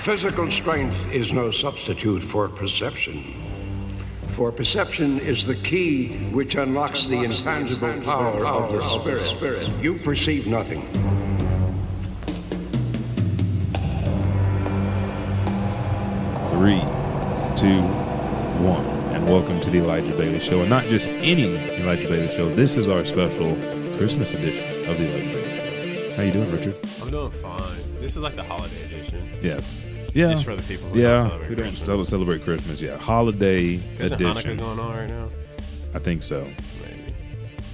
Physical strength is no substitute for perception. For perception is the key which unlocks the intangible power of the spirit. You perceive nothing. Three, two, one. And welcome to the Elijah Bailey Show. And not just any Elijah Bailey Show. This is our special Christmas edition of the Elijah Bailey Show. How you doing, Richard? I'm doing fine. This is like the holiday edition. Yes. Yeah. Just for the people who yeah, don't celebrate who don't Christmas. celebrate, Christmas. Yeah, holiday Isn't edition. Hanukkah going on right now? I think so. Maybe.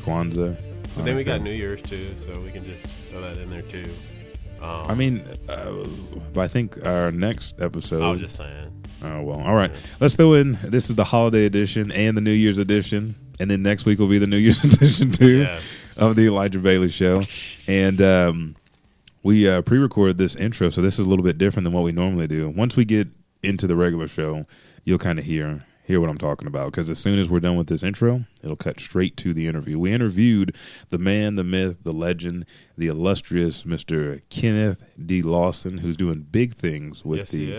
Kwanzaa. But then we got New Year's too, so we can just throw that in there too. Um, I mean, uh, but I think our next episode. I was just saying. Oh well, all right. Let's throw in. This is the holiday edition and the New Year's edition, and then next week will be the New Year's edition too Yes. of the Elijah Bailey Show. And um, we uh, pre-recorded this intro, so this is a little bit different than what we normally do. Once we get into the regular show, you'll kind of hear hear what I'm talking about because as soon as we're done with this intro, it'll cut straight to the interview. We interviewed the man, the myth, the legend, the illustrious Mr. Kenneth D. Lawson, who's doing big things with yes, the.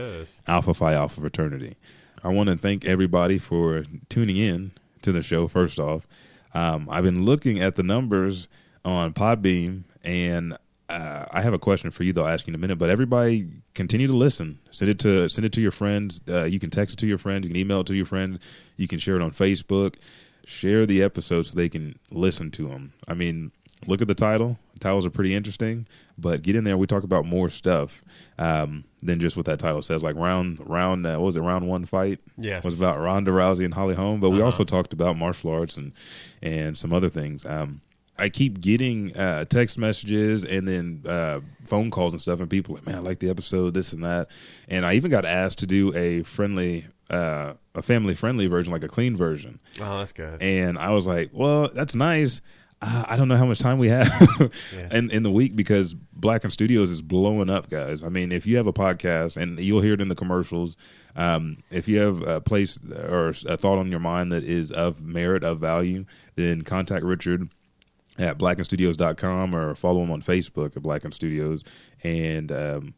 Alpha Phi Alpha fraternity. I want to thank everybody for tuning in to the show. First off, um, I've been looking at the numbers on Podbean, and uh, I have a question for you. They'll ask you in a minute, but everybody continue to listen. Send it to send it to your friends. Uh, you can text it to your friends. You can email it to your friends. You can share it on Facebook. Share the episodes so they can listen to them. I mean, look at the title. The titles are pretty interesting, but get in there. We talk about more stuff um, than just what that title says. Like round round, uh, what was it? Round one fight Yes. was about Ronda Rousey and Holly Holm, but we Uh-huh. also talked about martial arts and and some other things. Um, I keep getting uh, text messages and then uh, phone calls and stuff, and people like, "Man, I like the episode, this and that." And I even got asked to do a friendly, uh, a family friendly version, like a clean version. Oh, that's good. And I was like, "Well, that's nice." Uh, I don't know how much time we have Yeah. in in the week because Black and Studios is blowing up, guys. I mean, if you have a podcast and you'll hear it in the commercials, um, if you have a place or a thought on your mind that is of merit, of value, then contact Richard at blackandstudios.com or follow them on Facebook at Black and Studios. And um,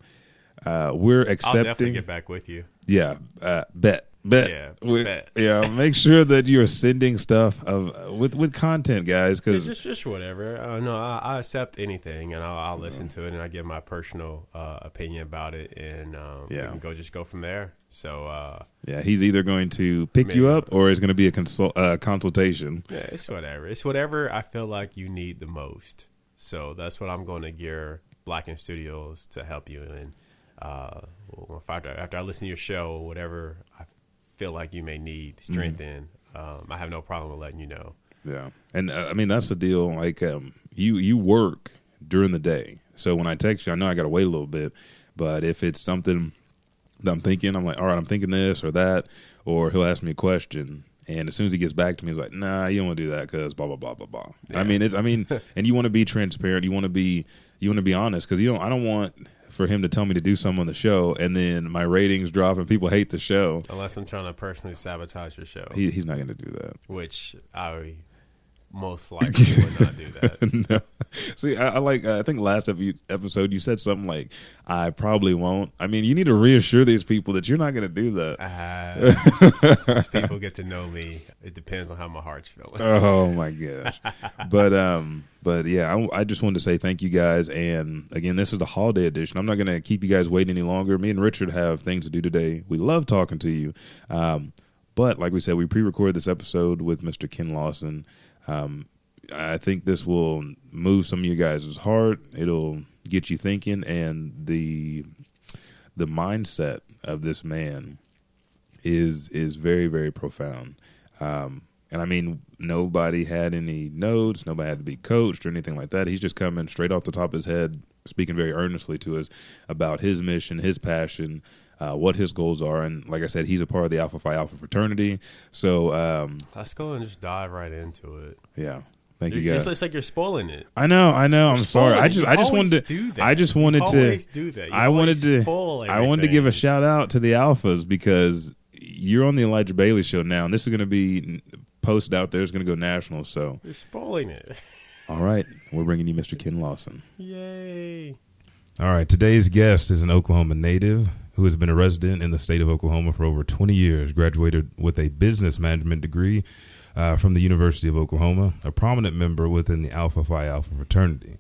uh, we're accepting. I'll definitely get back with you. Yeah, uh, bet, bet, Yeah, We- bet. yeah. Make sure that you're sending stuff of with with content, guys, It's because just just whatever. Uh, no, I, I accept anything, and I'll, I'll listen to it, and I give my personal uh, opinion about it, and um, Yeah. we can go just go from there. So uh, yeah, he's either going to pick you up or it's going to be a consult, uh, consultation. yeah, it's whatever. It's whatever I feel like you need the most. So that's what I'm going to gear Black and Studios to help you in. Uh, after, after I listen to your show, whatever I feel like you may need strength in, um, I have no problem with letting you know. Yeah, and uh, I mean that's the deal. Like um, you you work during the day, so when I text you, I know I got to wait a little bit. But if it's something that I'm thinking, I'm like, all right, I'm thinking this or that, or he'll ask me a question, and as soon as he gets back to me, he's like, nah, you don't want to do that because blah blah blah blah blah. I mean, it's I mean, and you want to be transparent, you want to be you want to be honest because you don't. I don't want for him to tell me to do something on the show, and then my ratings drop and people hate the show. Unless I'm trying to personally sabotage your show, He, he's not going to do that. which I most likely would not do that. no. See, I, I like. Uh, I think last episode you said something like, "I probably won't." I mean, you need to reassure these people that you're not going to do that. Uh, as people get to know me, it depends on how my heart's feeling. oh my gosh! but um, but yeah, I, I just wanted to say thank you guys, and again, this is the holiday edition. I'm not going to keep you guys waiting any longer. Me and Richard have things to do today. We love talking to you, um, but like we said, we pre-recorded this episode with Mr. Ken Lawson. Um, I think this will move some of you guys' heart. It'll get you thinking, and the the mindset of this man is is very very profound. Um, and I mean, nobody had any notes. Nobody had to be coached or anything like that. He's just coming straight off the top of his head, speaking very earnestly to us about his mission, his passion, uh, what his goals are. And like I said, he's a part of the Alpha Phi Alpha fraternity. So um, Let's go and just dive right into it. yeah, thank you guys. it's like you're spoiling it. I know, I know. I'm You're sorry. I spoiling it. just, You I just wanted to. do that. I just You wanted to. do that. You I wanted to. I wanted to give a shout out to the Alphas because you're on the Elijah Bailey show now, and this is going to be posted out there. It's going to go national. So, You're spoiling it. all right, we're bringing you Mr. Ken Lawson. Yay! All right, today's guest is an Oklahoma native who has been a resident in the state of Oklahoma for over 20 years, graduated with a business management degree uh, from the University of Oklahoma, a prominent member within the Alpha Phi Alpha fraternity.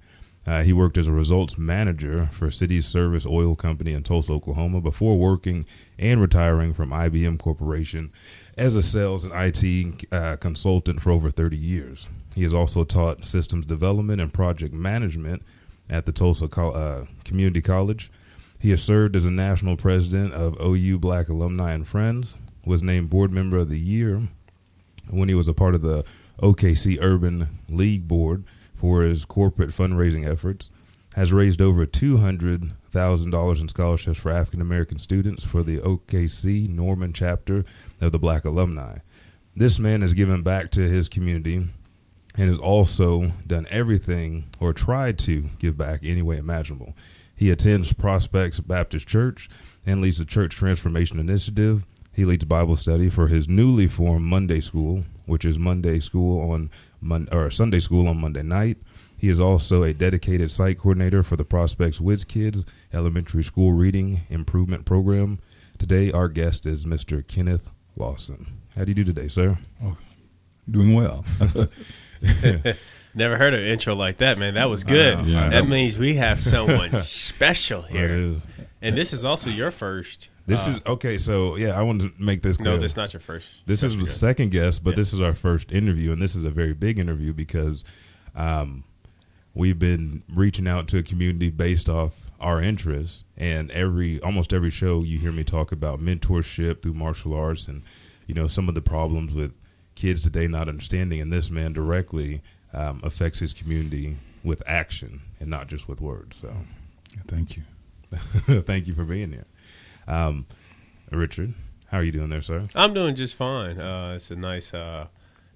Uh, he worked as a results manager for Cities Service Oil Company in Tulsa, Oklahoma, before working and retiring from IBM Corporation as a sales and IT uh, consultant for over 30 years. He has also taught systems development and project management at the Tulsa Co- uh, Community College. He has served as a national president of OU Black Alumni and Friends, was named board member of the year when he was a part of the OKC Urban League Board for his corporate fundraising efforts, has raised over $200,000 in scholarships for African American students for the OKC Norman chapter of the Black Alumni. This man has given back to his community and has also done everything or tried to give back any way imaginable. He attends Prospects Baptist Church and leads the Church Transformation Initiative. He leads Bible study for his newly formed Monday School, which is Monday School on Mon- or Sunday School on Monday night. He is also a dedicated site coordinator for the Prospects Whiz Kids Elementary School Reading Improvement Program. Today, our guest is Mr. Kenneth Lawson. How do you do today, sir? Oh, doing well. Never heard an intro like that, man. That was good. Yeah. That means we have someone special here. And this is also your first. This uh, is okay. So yeah, I wanted to make this clear. no, this is not your first. This is the second guest, but Yeah. this is our first interview, and this is a very big interview because um, we've been reaching out to a community based off our interests, and every almost every show you hear me talk about mentorship through martial arts, and you know some of the problems with kids today not understanding, and this man directly um, affects his community with action and not just with words. So, Thank you. thank you for being here, um, Richard. How are you doing there, sir? I'm doing just fine. Uh, it's a nice, uh,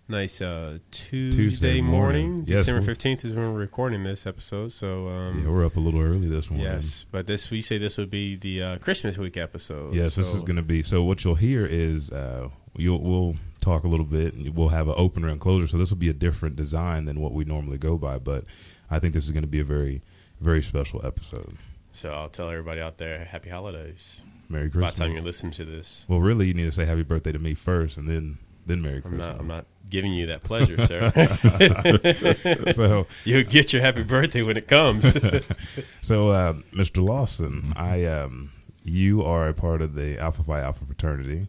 nice uh, Tuesday, Tuesday morning. morning. Yes, December fifteenth is when we're recording this episode. So, um, Yeah, we're up a little early this morning. yes, but this we say this would be the uh, Christmas week episode. Yes, this is going to be. So what you'll hear is uh, you'll we'll talk a little bit. and We'll have an opener and closer. So this will be a different design than what we normally go by. But I think this is going to be a very very special episode. So I'll tell everybody out there, happy holidays. Merry Christmas. By the time you're listening to this, well, really, you need to say happy birthday to me first, and then then Merry I'm Christmas. not, I'm not giving you that pleasure, sir. so You'll get your happy birthday when it comes. so uh, Mr. Lawson, I um, you are a part of the Alpha Phi Alpha fraternity.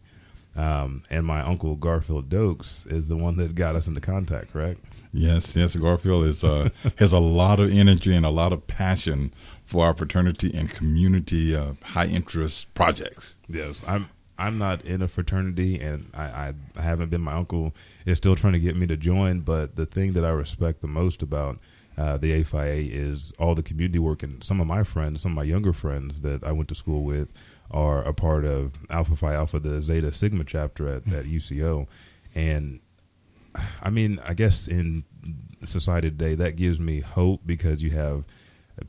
Um, and my uncle Garfield Dokes is the one that got us into contact, correct? Yes, yes. Garfield is uh, has a lot of energy and a lot of passion for our fraternity and community uh, high interest projects. Yes, I'm. I'm not in a fraternity, and I, I, I haven't been. My uncle is still trying to get me to join, but the thing that I respect the most about uh, the AFIA is all the community work, and some of my friends, some of my younger friends that I went to school with, are a part of Alpha Phi Alpha, the Zeta Sigma chapter at, at UCO, and I mean, I guess in society today, that gives me hope because you have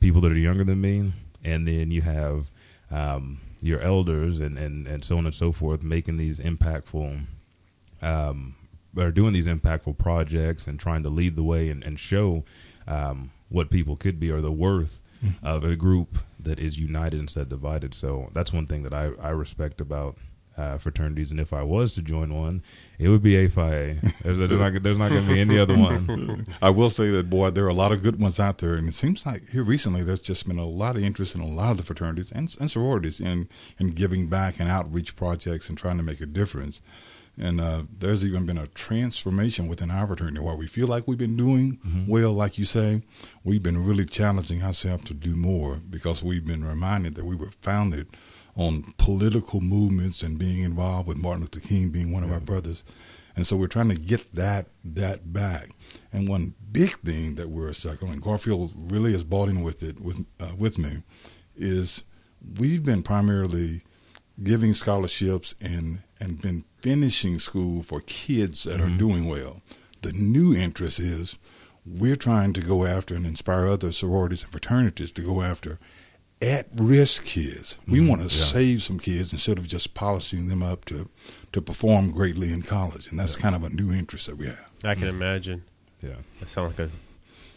people that are younger than me, and then you have um, your elders and, and, and so on and so forth making these impactful, um, or doing these impactful projects and trying to lead the way and, and show um, what people could be or the worth of a group that is united instead of divided. So that's one thing that I, I respect about uh, fraternities. And if I was to join one, it would be AFIA. There's, there's not, there's not going to be any other one. I will say that, boy, there are a lot of good ones out there, and it seems like here recently there's just been a lot of interest in a lot of the fraternities and, and sororities in in giving back and outreach projects and trying to make a difference. And uh, there's even been a transformation within our fraternity where we feel like we've been doing well, like you say. We've been really challenging ourselves to do more because we've been reminded that we were founded on political movements and being involved with Martin Luther King being one of our brothers. And so we're trying to get that that back. And one big thing that we're circling, Garfield really is bought in with it with uh, with me, is we've been primarily giving scholarships and and been finishing school for kids that are doing well. The new interest is we're trying to go after and inspire other sororities and fraternities to go after at risk kids. We want to save some kids instead of just polishing them up to to perform greatly in college. And that's kind of a new interest that we have. I can imagine. Yeah. That sounds like a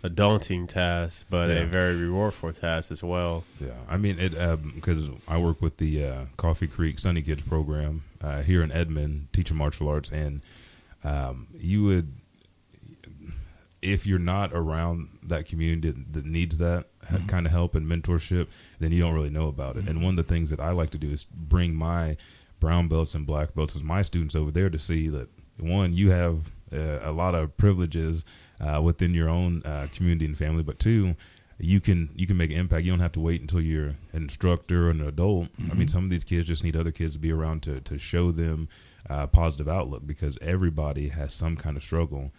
a daunting task, but Yeah. a very rewardful task as well. Yeah, I mean it because I work with the uh, Coffee Creek Sunny Kids program uh, here in Edmond, teaching martial arts, and um, you would, if you're not around that community that, that needs that kind of help and mentorship, then you don't really know about it. And one of the things that I like to do is bring my brown belts and black belts as my students over there to see that one, you have uh, a lot of privileges uh, within your own uh, community and family, but two, you can you can make an impact. You don't have to wait until you're an instructor or an adult. I mean, some of these kids just need other kids to be around to to show them uh, positive outlook because everybody has some kind of struggle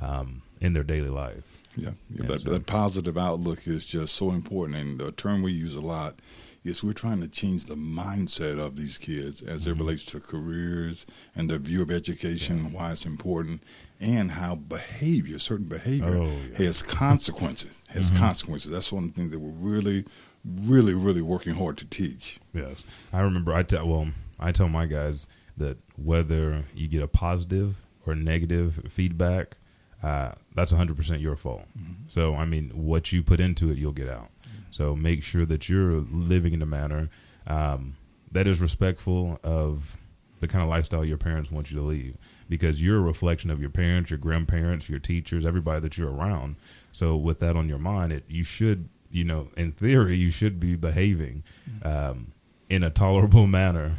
um, in their daily life. Yeah, Yeah, that, so- that positive outlook is just so important. And the term we use a lot is we're trying to change the mindset of these kids as Mm-hmm. it relates to careers and their view of education, why it's important, and how behavior, certain behavior, Oh, yeah. Mm-hmm. has consequences. Has consequences. That's one of the things that we're really, really, really working hard to teach. Yes, I remember. I tell well, I tell my guys that whether you get a positive or negative feedback, uh, that's 100 percent your fault. So I mean, what you put into it, you'll get out. So make sure that you're living in a manner um, that is respectful of the kind of lifestyle your parents want you to lead, because you're a reflection of your parents, your grandparents, your teachers, everybody that you're around. So with that on your mind, it you should, you know, in theory, you should be behaving um, in a tolerable manner.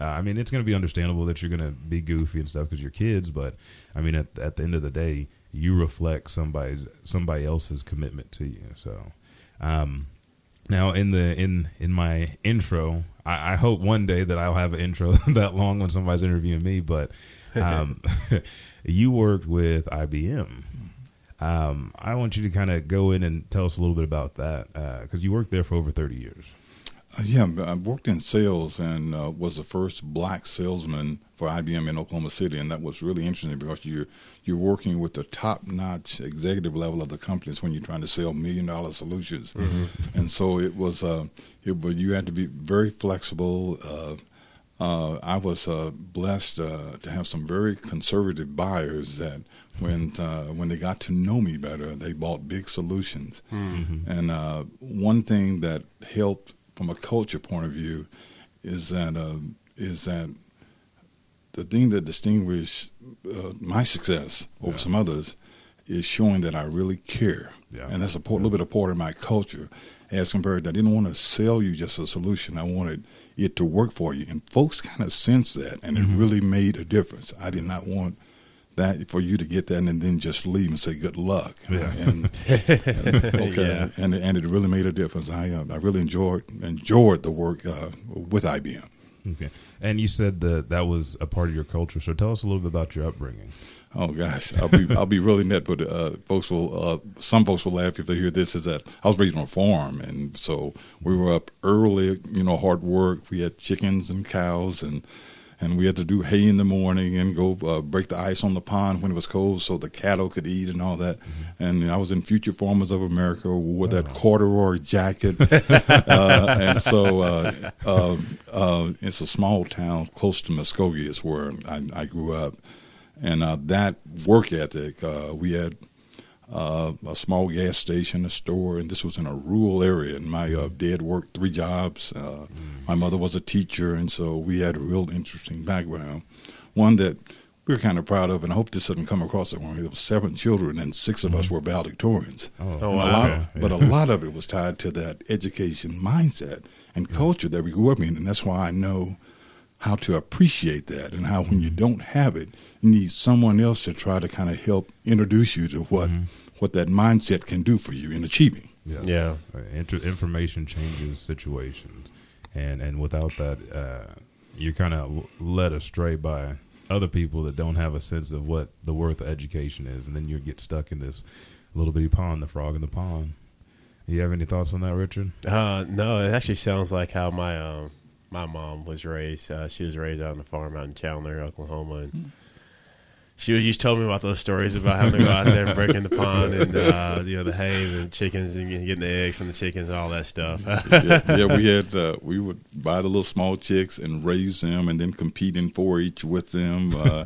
Uh, I mean, it's going to be understandable that you're going to be goofy and stuff because you're kids, but I mean, at, at the end of the day, you reflect somebody's somebody else's commitment to you. So, um, now in the in in my intro, I, I hope one day that I'll have an intro that long when somebody's interviewing me. But um, you worked with IBM. Um, I want you to kind of go in and tell us a little bit about that because you worked there for over thirty years. Uh, yeah, I worked in sales and uh, was the first black salesman for IBM in Oklahoma City, and that was really interesting because you're you're working with the top notch executive level of the companies when you're trying to sell million dollar solutions, and so it was uh, it was you had to be very flexible. Uh, uh, I was uh, blessed uh, to have some very conservative buyers that when uh, when they got to know me better, they bought big solutions. And uh, one thing that helped from a culture point of view is that uh, is that the thing that distinguishes uh, my success over Yeah. some others is showing that I really care, Yeah. and that's a po- little bit of part of my culture. As compared, to I didn't want to sell you just a solution. I wanted it to work for you, and folks kind of sensed that, and Mm-hmm. it really made a difference. I did not want that for you to get that and then just leave and say good luck. Yeah. And, okay, Yeah. and and it really made a difference. I uh, I really enjoyed enjoyed the work uh, with IBM. Okay, and you said that that was a part of your culture. So tell us a little bit about your upbringing. Oh gosh, I'll be I'll be really net, but uh, folks will uh, some folks will laugh if they hear this. Is that I was raised on a farm, and so we were up early. You know, hard work. We had chickens and cows, and and we had to do hay in the morning and go uh, break the ice on the pond when it was cold, so the cattle could eat and all that. And I was in Future Farmers of America, wore that corduroy jacket, uh, and so uh, uh, uh, it's a small town close to Muskogee is where I, I grew up and uh, that work ethic. Uh, we had uh, a small gas station, a store, and this was in a rural area. And my uh, dad worked three jobs. Uh, My mother was a teacher, and so we had a real interesting background. One that we were kind of proud of, and I hope this doesn't come across that wrong. There were seven children, and six of us were valedictorians. Oh, Oh, And a wow. lot Okay, But a lot of it was tied to that education mindset and culture that we grew up in, and that's why I know how to appreciate that and how when you don't have it, you need someone else to try to kind of help introduce you to what what that mindset can do for you in achieving. Yeah. Yeah. Inter- information changes situations, and and without that, uh, you're kind of led astray by other people that don't have a sense of what the worth of education is, and then you get stuck in this little bitty pond, the frog in the pond. You have any thoughts on that, Richard? Uh, no, it actually sounds like how my um, my mom was raised. Uh, she was raised out on the farm out in Chandler, Oklahoma, and she was just to tell me about those stories about having to go out there and break in the pond and uh, you know the hay and chickens and getting the eggs from the chickens and all that stuff. yeah, yeah, we had uh, we would buy the little small chicks and raise them, and then compete in 4-H with them. Uh,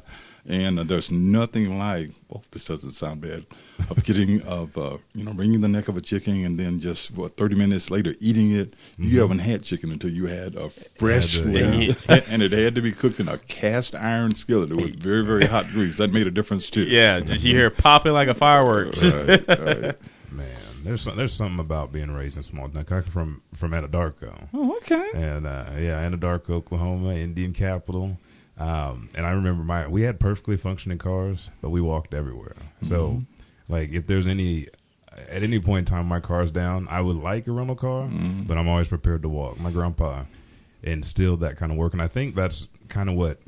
And uh, there's nothing like, oh, this doesn't sound bad, of getting, of, uh, you know, wringing the neck of a chicken and then just, what, 30 minutes later eating it. Mm-hmm. You haven't had chicken until you had a fresh one. and it had to be cooked in a cast iron skillet with very, very hot grease. That made a difference, too. Yeah, just you hear popping like a fireworks. right, right. Man, there's there's something about being raised in small town. I come from from Anadarko. Oh, okay. And uh, yeah, Anadarko, Oklahoma, Indian capital. Um, and I remember my we had perfectly functioning cars, but we walked everywhere. Mm-hmm. So, like, if there's any at any point in time my car's down, I would like a rental car, mm-hmm. but I'm always prepared to walk. My grandpa instilled that kind of work, and I think that's kind of what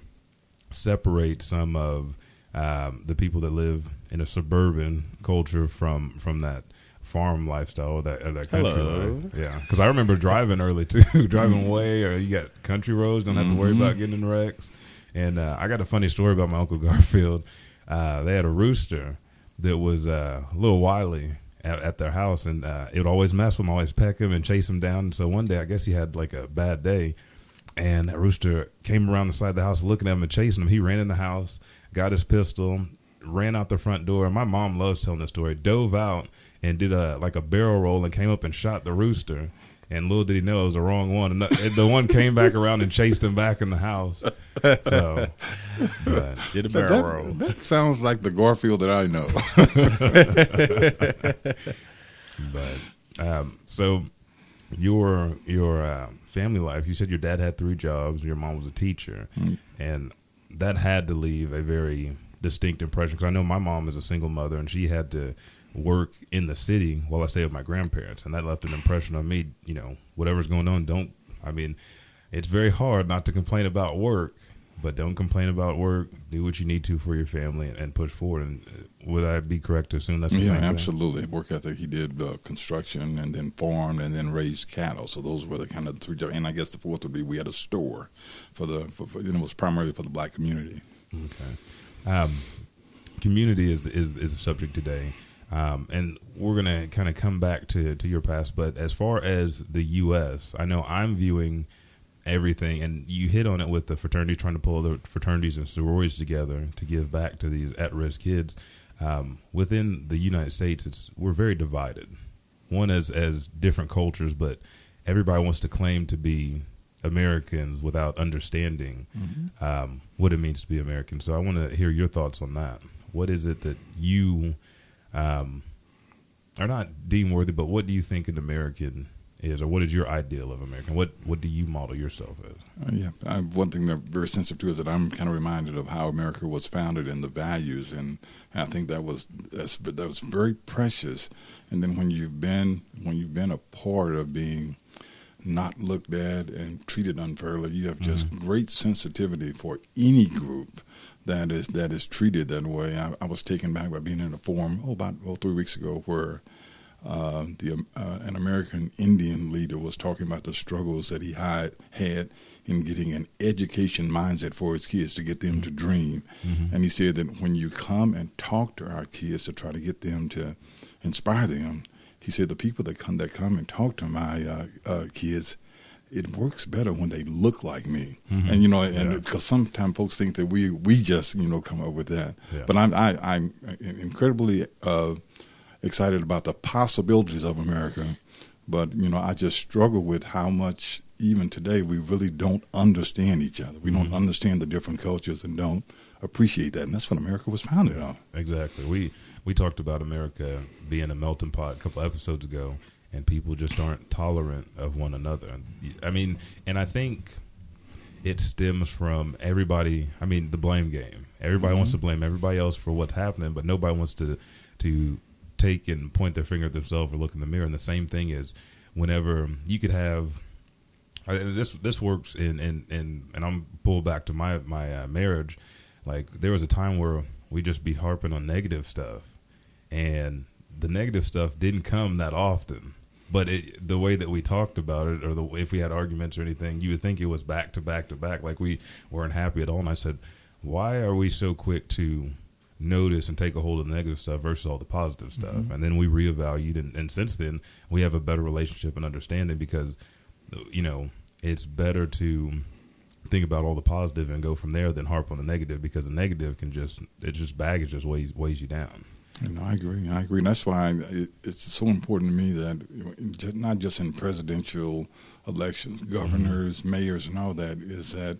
separates some of um, the people that live in a suburban culture from from that farm lifestyle, that that country Hello. life. Yeah, because I remember driving early too, driving mm-hmm. away, or you got country roads, don't have to worry about mm-hmm. getting in wrecks. And uh, I got a funny story about my uncle Garfield. Uh, they had a rooster that was uh, a little wily at, at their house, and uh, it would always mess with him, always peck him and chase him down. And so one day, I guess he had like a bad day, and that rooster came around the side of the house looking at him and chasing him. He ran in the house, got his pistol, ran out the front door. My mom loves telling the story. Dove out and did a like a barrel roll and came up and shot the rooster. And little did he know it was the wrong one. And the, the one came back around and chased him back in the house. So, did a barrel that, roll. That sounds like the Garfield that I know. but um, so your your uh, family life. You said your dad had three jobs. Your mom was a teacher, mm-hmm. and that had to leave a very distinct impression. Because I know my mom is a single mother, and she had to work in the city while I stayed with my grandparents, and that left an impression on me. You know, whatever's going on, don't. I mean, it's very hard not to complain about work, but don't complain about work. Do what you need to for your family and, and push forward. And uh, would I be correct to assume that's the yeah, absolutely. Work ethic. He did uh, construction and then farmed and then raised cattle. So those were the kind of three jobs. And I guess the fourth would be we had a store for the. For, for, it was primarily for the black community. Okay. Um, community is, is is a subject today. Um, and we're going to kind of come back to, to your past, but as far as the U.S., I know I'm viewing everything, and you hit on it with the fraternity trying to pull the fraternities and sororities together to give back to these at-risk kids. Um, within the United States, it's we're very divided. One as as different cultures, but everybody wants to claim to be Americans without understanding mm-hmm. um, what it means to be American. So I want to hear your thoughts on that. What is it that you um, are not deemed worthy, but what do you think an American is, or what is your ideal of American? What what do you model yourself as? Uh, yeah, I, one thing that I'm very sensitive to is that I'm kind of reminded of how America was founded and the values, and I think that was that was very precious. And then when you've been when you've been a part of being not looked at and treated unfairly, you have just mm-hmm. great sensitivity for any group that is that is treated that way. I, I was taken back by being in a forum oh, about oh, three weeks ago where uh, the uh, an American Indian leader was talking about the struggles that he had had in getting an education mindset for his kids to get them to dream. Mm-hmm. And he said that when you come and talk to our kids to try to get them to inspire them, he said the people that come that come and talk to my uh, uh kids it works better when they look like me. Mm-hmm. And you know, and yeah. because sometimes folks think that we we just you know come up with that. Yeah. But I'm I, am i am incredibly uh, excited about the possibilities of America. But you know, I just struggle with how much even today we really don't understand each other. We don't mm-hmm. understand the different cultures and don't appreciate that. And that's what America was founded on. Exactly. We we talked about America being a melting pot a couple episodes ago and people just aren't tolerant of one another. I mean, and I think it stems from everybody. I mean, the blame game. Everybody mm-hmm. wants to blame everybody else for what's happening, but nobody wants to to take and point their finger at themselves or look in the mirror. And the same thing is whenever you could have. I, this this works in, in, in and I'm pulled back to my my uh, marriage. Like there was a time where we just be harping on negative stuff, and the negative stuff didn't come that often but it, the way that we talked about it, or the if we had arguments or anything, you would think it was back to back to back, like we weren't happy at all. And I said, why are we so quick to notice and take a hold of the negative stuff versus all the positive stuff? Mm-hmm. And then we reevaluated, and, and since then we have a better relationship and understanding because, you know, it's better to think about all the positive and go from there than harp on the negative because the negative can just it just baggage just weighs weighs you down. And I agree. I agree. And that's why it, it's so important to me that not just in presidential elections, governors, mm-hmm. mayors, and all that, is that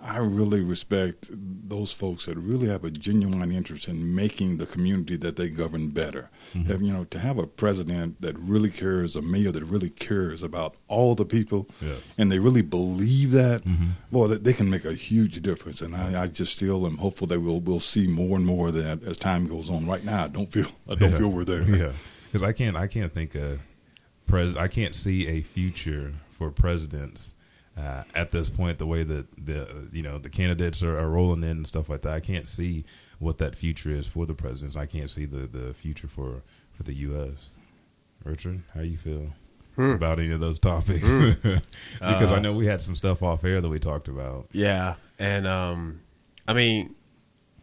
I really respect those folks that really have a genuine interest in making the community that they govern better. Mm-hmm. Have, you know, to have a president that really cares, a mayor that really cares about all the people, yeah. and they really believe that, mm-hmm. boy, they can make a huge difference. And I, I, just still am hopeful that we'll we'll see more and more of that as time goes on. Right now, I don't feel I don't yeah. feel we're there. Yeah, because I can't I can't think of pres I can't see a future for presidents uh, at this point, the way that the you know the candidates are, are, rolling in and stuff like that, I can't see what that future is for the presidents. I can't see the, the future for, for the U.S. Richard, how you feel hmm. about any of those topics? Hmm. because uh, I know we had some stuff off air that we talked about. Yeah, and um, I mean,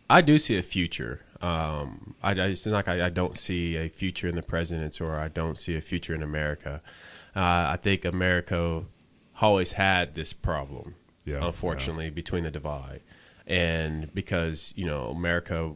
I do see a future. Um, I, I it's like I, I, don't see a future in the presidents, or I don't see a future in America. Uh, I think America always had this problem, yeah, unfortunately, yeah. between the divide. And because, you know, America,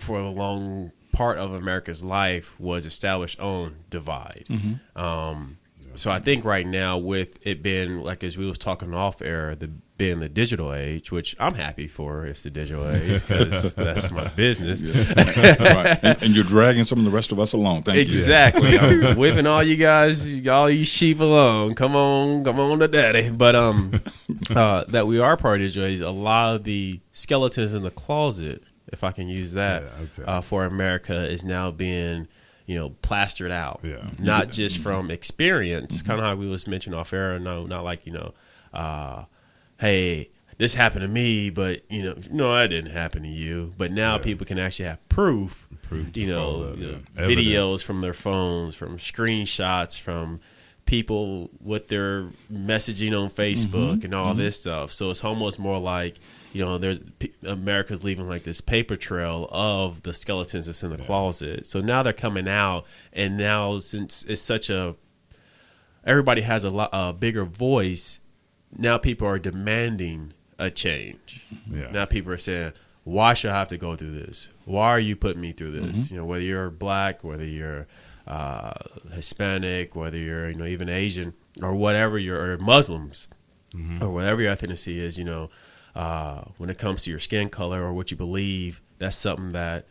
for a long part of America's life, was established on divide. Mm-hmm. Um, so I think right now, with it being like as we was talking off air, the being the digital age, which I'm happy for, it's the digital age because that's my business. Yeah. right. and, and, you're dragging some of the rest of us along. Thank exactly. you. Exactly. I'm whipping all you guys, all you sheep along. Come on, come on to daddy. But um, uh, that we are part of digital age. A lot of the skeletons in the closet, if I can use that, yeah, okay. uh, for America is now being you know, plastered out. Yeah. Not just from experience, mm-hmm. kind of how we was mentioned off air. No, not like you know, uh, hey, this happened to me, but you know, no, that didn't happen to you. But now yeah. people can actually have proof. Proof. You know, that, yeah. videos from their phones, from screenshots, from people with their messaging on Facebook mm-hmm. and all mm-hmm. this stuff. So it's almost more like you know, there's America's leaving like this paper trail of the skeletons that's in the yeah. closet. So now they're coming out, and now since it's such a everybody has a lot a bigger voice, now people are demanding a change. Yeah. Now people are saying, "Why should I have to go through this? Why are you putting me through this? Mm-hmm. You know, whether you're black, whether you're uh, Hispanic, whether you're you know even Asian or whatever you're or Muslims." Mm-hmm. Or whatever your ethnicity is, you know, uh, when it comes to your skin color or what you believe, that's something that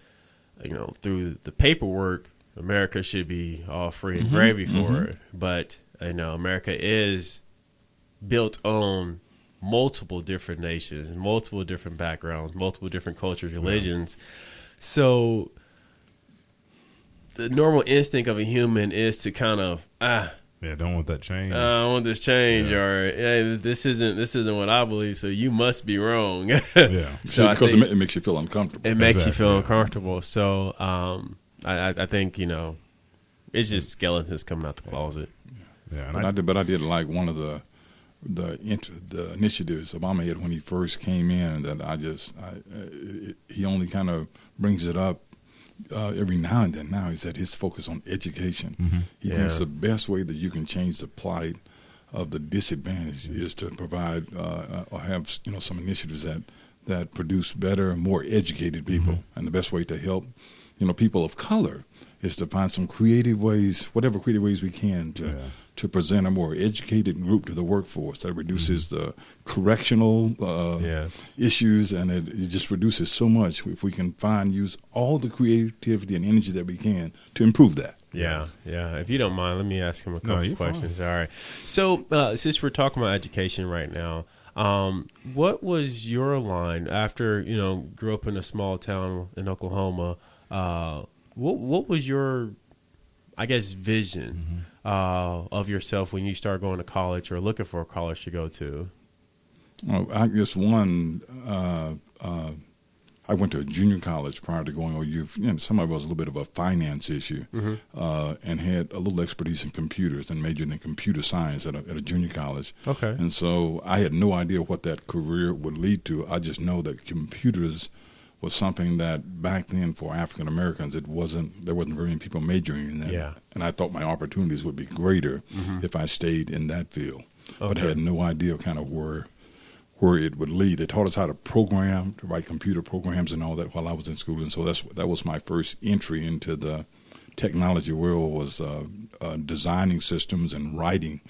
you know through the paperwork, America should be all free and mm-hmm. gravy for mm-hmm. it. But you know, America is built on multiple different nations, multiple different backgrounds, multiple different cultures, religions. Yeah. So the normal instinct of a human is to kind of ah yeah, don't want that change. Uh, I want this change, yeah. or hey, this isn't this isn't what I believe. So you must be wrong. yeah, so because it makes you feel uncomfortable. It makes exactly. you feel uncomfortable. So um, I, I think you know, it's just skeletons coming out the closet. Yeah, yeah but I, I, did, but I did like one of the the the initiatives Obama had when he first came in. That I just I, it, he only kind of brings it up uh, every now and then now is that his focus on education. Mm-hmm. He yeah. thinks the best way that you can change the plight of the disadvantaged mm-hmm. is to provide uh, uh, or have you know some initiatives that that produce better, more educated people, mm-hmm. and the best way to help you know people of color is to find some creative ways, whatever creative ways we can to yeah to present a more educated group to the workforce. That reduces mm-hmm. the correctional uh, yeah. issues, and it, it, just reduces so much if we can find use all the creativity and energy that we can to improve that. Yeah, yeah. If you don't mind, let me ask him a couple no, questions. Fine. All right. So, uh, since we're talking about education right now, um, what was your line after you know grew up in a small town in Oklahoma? Uh, what what was your, I guess, vision? Mm-hmm uh, of yourself when you start going to college or looking for a college to go to? Well, I guess one, uh, uh, I went to a junior college prior to going Oh, you've, you know, somebody was a little bit of a finance issue mm-hmm. uh, and had a little expertise in computers and majored in computer science at a, at a, junior college. Okay. And so I had no idea what that career would lead to. I just know that computers – was something that back then for African Americans it wasn't there wasn't very many people majoring in that. Yeah. And I thought my opportunities would be greater mm-hmm. if I stayed in that field. Okay. But I had no idea kind of where where it would lead. They taught us how to program, to write computer programs and all that while I was in school, and so that's that was my first entry into the technology world was uh, uh, designing systems and writing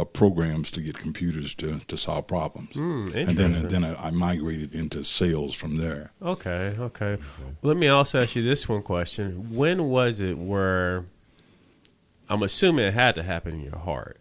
uh, programs to get computers to, to solve problems. Mm, and then then I, I migrated into sales from there. Okay, okay. Let me also ask you this one question: When was it where I'm assuming it had to happen in your heart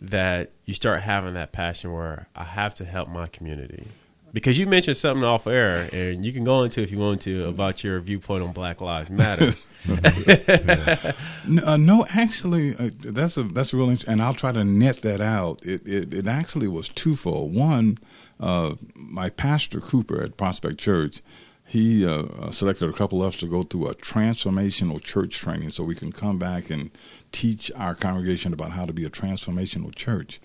that you start having that passion where I have to help my community? Because you mentioned something off air, and you can go into if you want to about your viewpoint on Black Lives Matter. No, uh, no actually, uh, that's a that's a real interesting, and I'll try to net that out. It it, it actually was twofold. One, uh, my pastor Cooper at Prospect Church, he uh, uh, selected a couple of us to go through a transformational church training, so we can come back and teach our congregation about how to be a transformational church.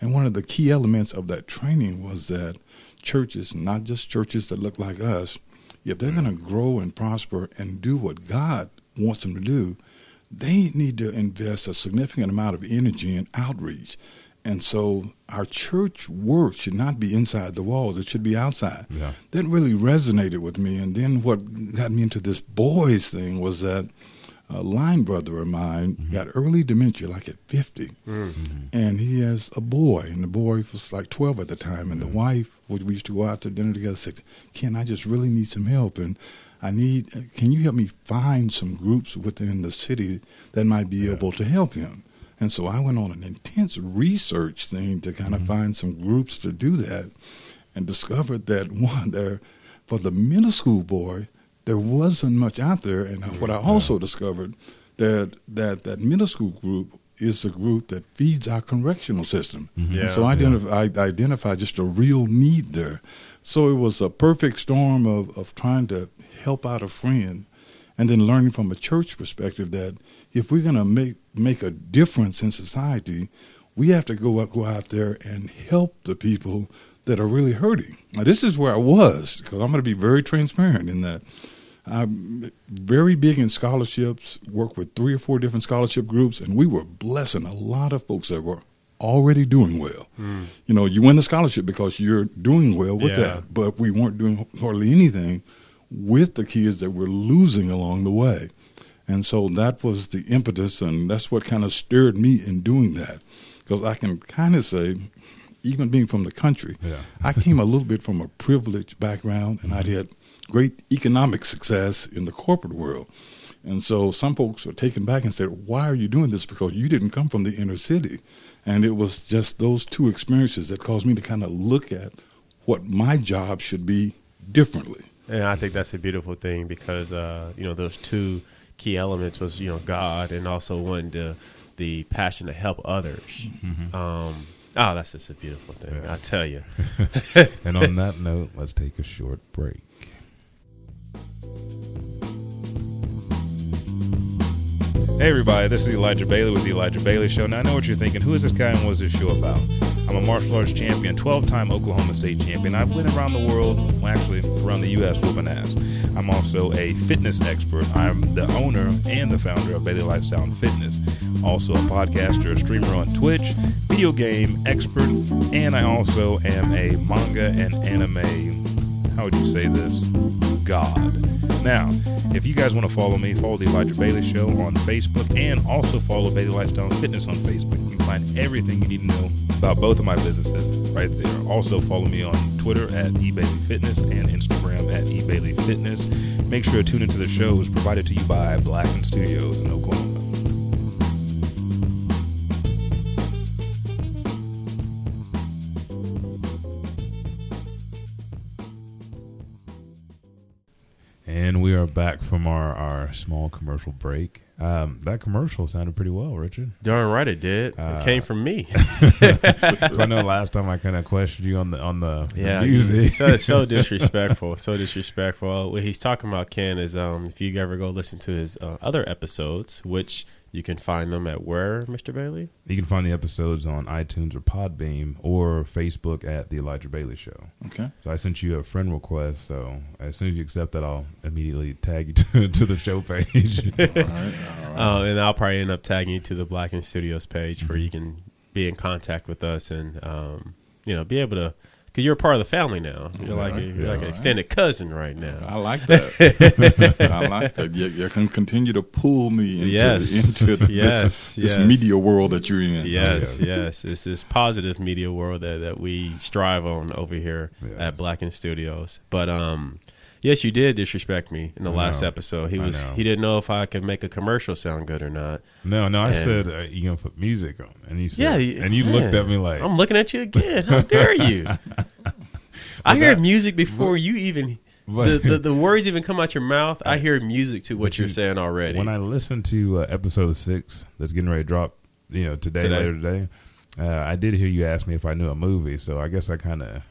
And one of the key elements of that training was that churches, not just churches that look like us, if they're going to grow and prosper and do what God wants them to do, they need to invest a significant amount of energy in outreach. And so our church work should not be inside the walls, it should be outside. Yeah. That really resonated with me. And then what got me into this boys thing was that a line brother of mine mm-hmm. got early dementia, like at 50. Mm-hmm. And he has a boy, and the boy was like 12 at the time. And the mm-hmm. wife, we we used to go out to dinner together, said, Ken, I just really need some help. And I need, uh, can you help me find some groups within the city that might be able to help him? And so I went on an intense research thing to kind of find some groups to do that and discovered that one, there, for the middle school boy, there wasn't much out there. And what I also discovered that that that middle school group is the group that feeds our correctional system. Mm-hmm. Yeah. So I, identif- I identified just a real need there. So it was a perfect storm of, of trying to help out a friend and then learning from a church perspective that if we're going to make make a difference in society, we have to go out, go out there and help the people that are really hurting. Now, this is where I was because I'm going to be very transparent in that I'm very big in scholarships. Work with three or four different scholarship groups, and we were blessing a lot of folks that were already doing well. Hmm. You know, you win the scholarship because you're doing well with Yeah. that, but we weren't doing hardly anything with the kids that we're losing along the way. And so that was the impetus, and that's what kind of stirred me in doing that. Because I can kind of say, even being from the country, Yeah. I came a little bit from a privileged background, and I'd had great economic success in the corporate world. And so some folks were taken back and said, Why are you doing this? Because you didn't come from the inner city. And it was just those two experiences that caused me to kind of look at what my job should be differently. And I think that's a beautiful thing because uh, you know those two key elements was you know God and also one the the passion to help others. Um, oh, that's just a beautiful thing. Yeah. I tell you. And on that note, let's take a short break. Hey everybody, this is Elijah Bailey with the Elijah Bailey Show. Now I know what you're thinking. Who is this guy and what is this show about? I'm a martial arts champion, 12-time Oklahoma State champion. I've been around the world, well, actually around the U.S. whooping ass. I'm also a fitness expert. I'm the owner and the founder of Bailey Lifestyle and Fitness. Also a podcaster, a streamer on Twitch, video game expert, and I also am a manga and anime how would you say this? God. Now, if you guys want to follow me, follow the Elijah Bailey Show on Facebook and also follow Bailey Lifestyle and Fitness on Facebook. You can find everything you need to know about both of my businesses right there. Also follow me on Twitter at eBailey Fitness and Instagram at eBailey Fitness. Make sure to tune into the shows provided to you by Black and Studios in Oklahoma. Are back from our, our small commercial break. Um, that commercial sounded pretty well, Richard. Darn right it did. Uh, it came from me. so I know last time I kind of questioned you on the on the, the Yeah, music. so, so disrespectful. So disrespectful. What he's talking about, Ken, is um, if you ever go listen to his uh, other episodes, which you can find them at where, Mr. Bailey? you can find the episodes on iTunes or Podbean or Facebook at the Elijah Bailey Show. Okay. So I sent you a friend request. So as soon as you accept that, I'll immediately tag you to, to the show page. All right. All right. Uh, and I'll probably end up tagging you to the Blacken Studios page where you can be in contact with us and um, you know be able to because you're a part of the family now. You're like a, you're like an Yeah. extended cousin right now. I like that. I like that. You, you can continue to pull me into, Yes. into the, Yes, this, this media world that you're in. Yes, yes. It's this positive media world that, that we strive on over here Yes. at and Studios. But um, yes, you did disrespect me in the I last know. episode. He I was know. he didn't know if I could make a commercial sound good or not. No, no, I And- said uh, you gonna put music on, and you said, yeah, and you man, looked at me like, I'm looking at you again. How dare you? I hear that- music before you even But- the, the the words even come out your mouth. I hear music to what you're you- saying already. when I listen to uh, episode six that's getting ready to drop, you know, today, Today. later today, uh, I did hear you ask me if I knew a movie, so I guess I kind of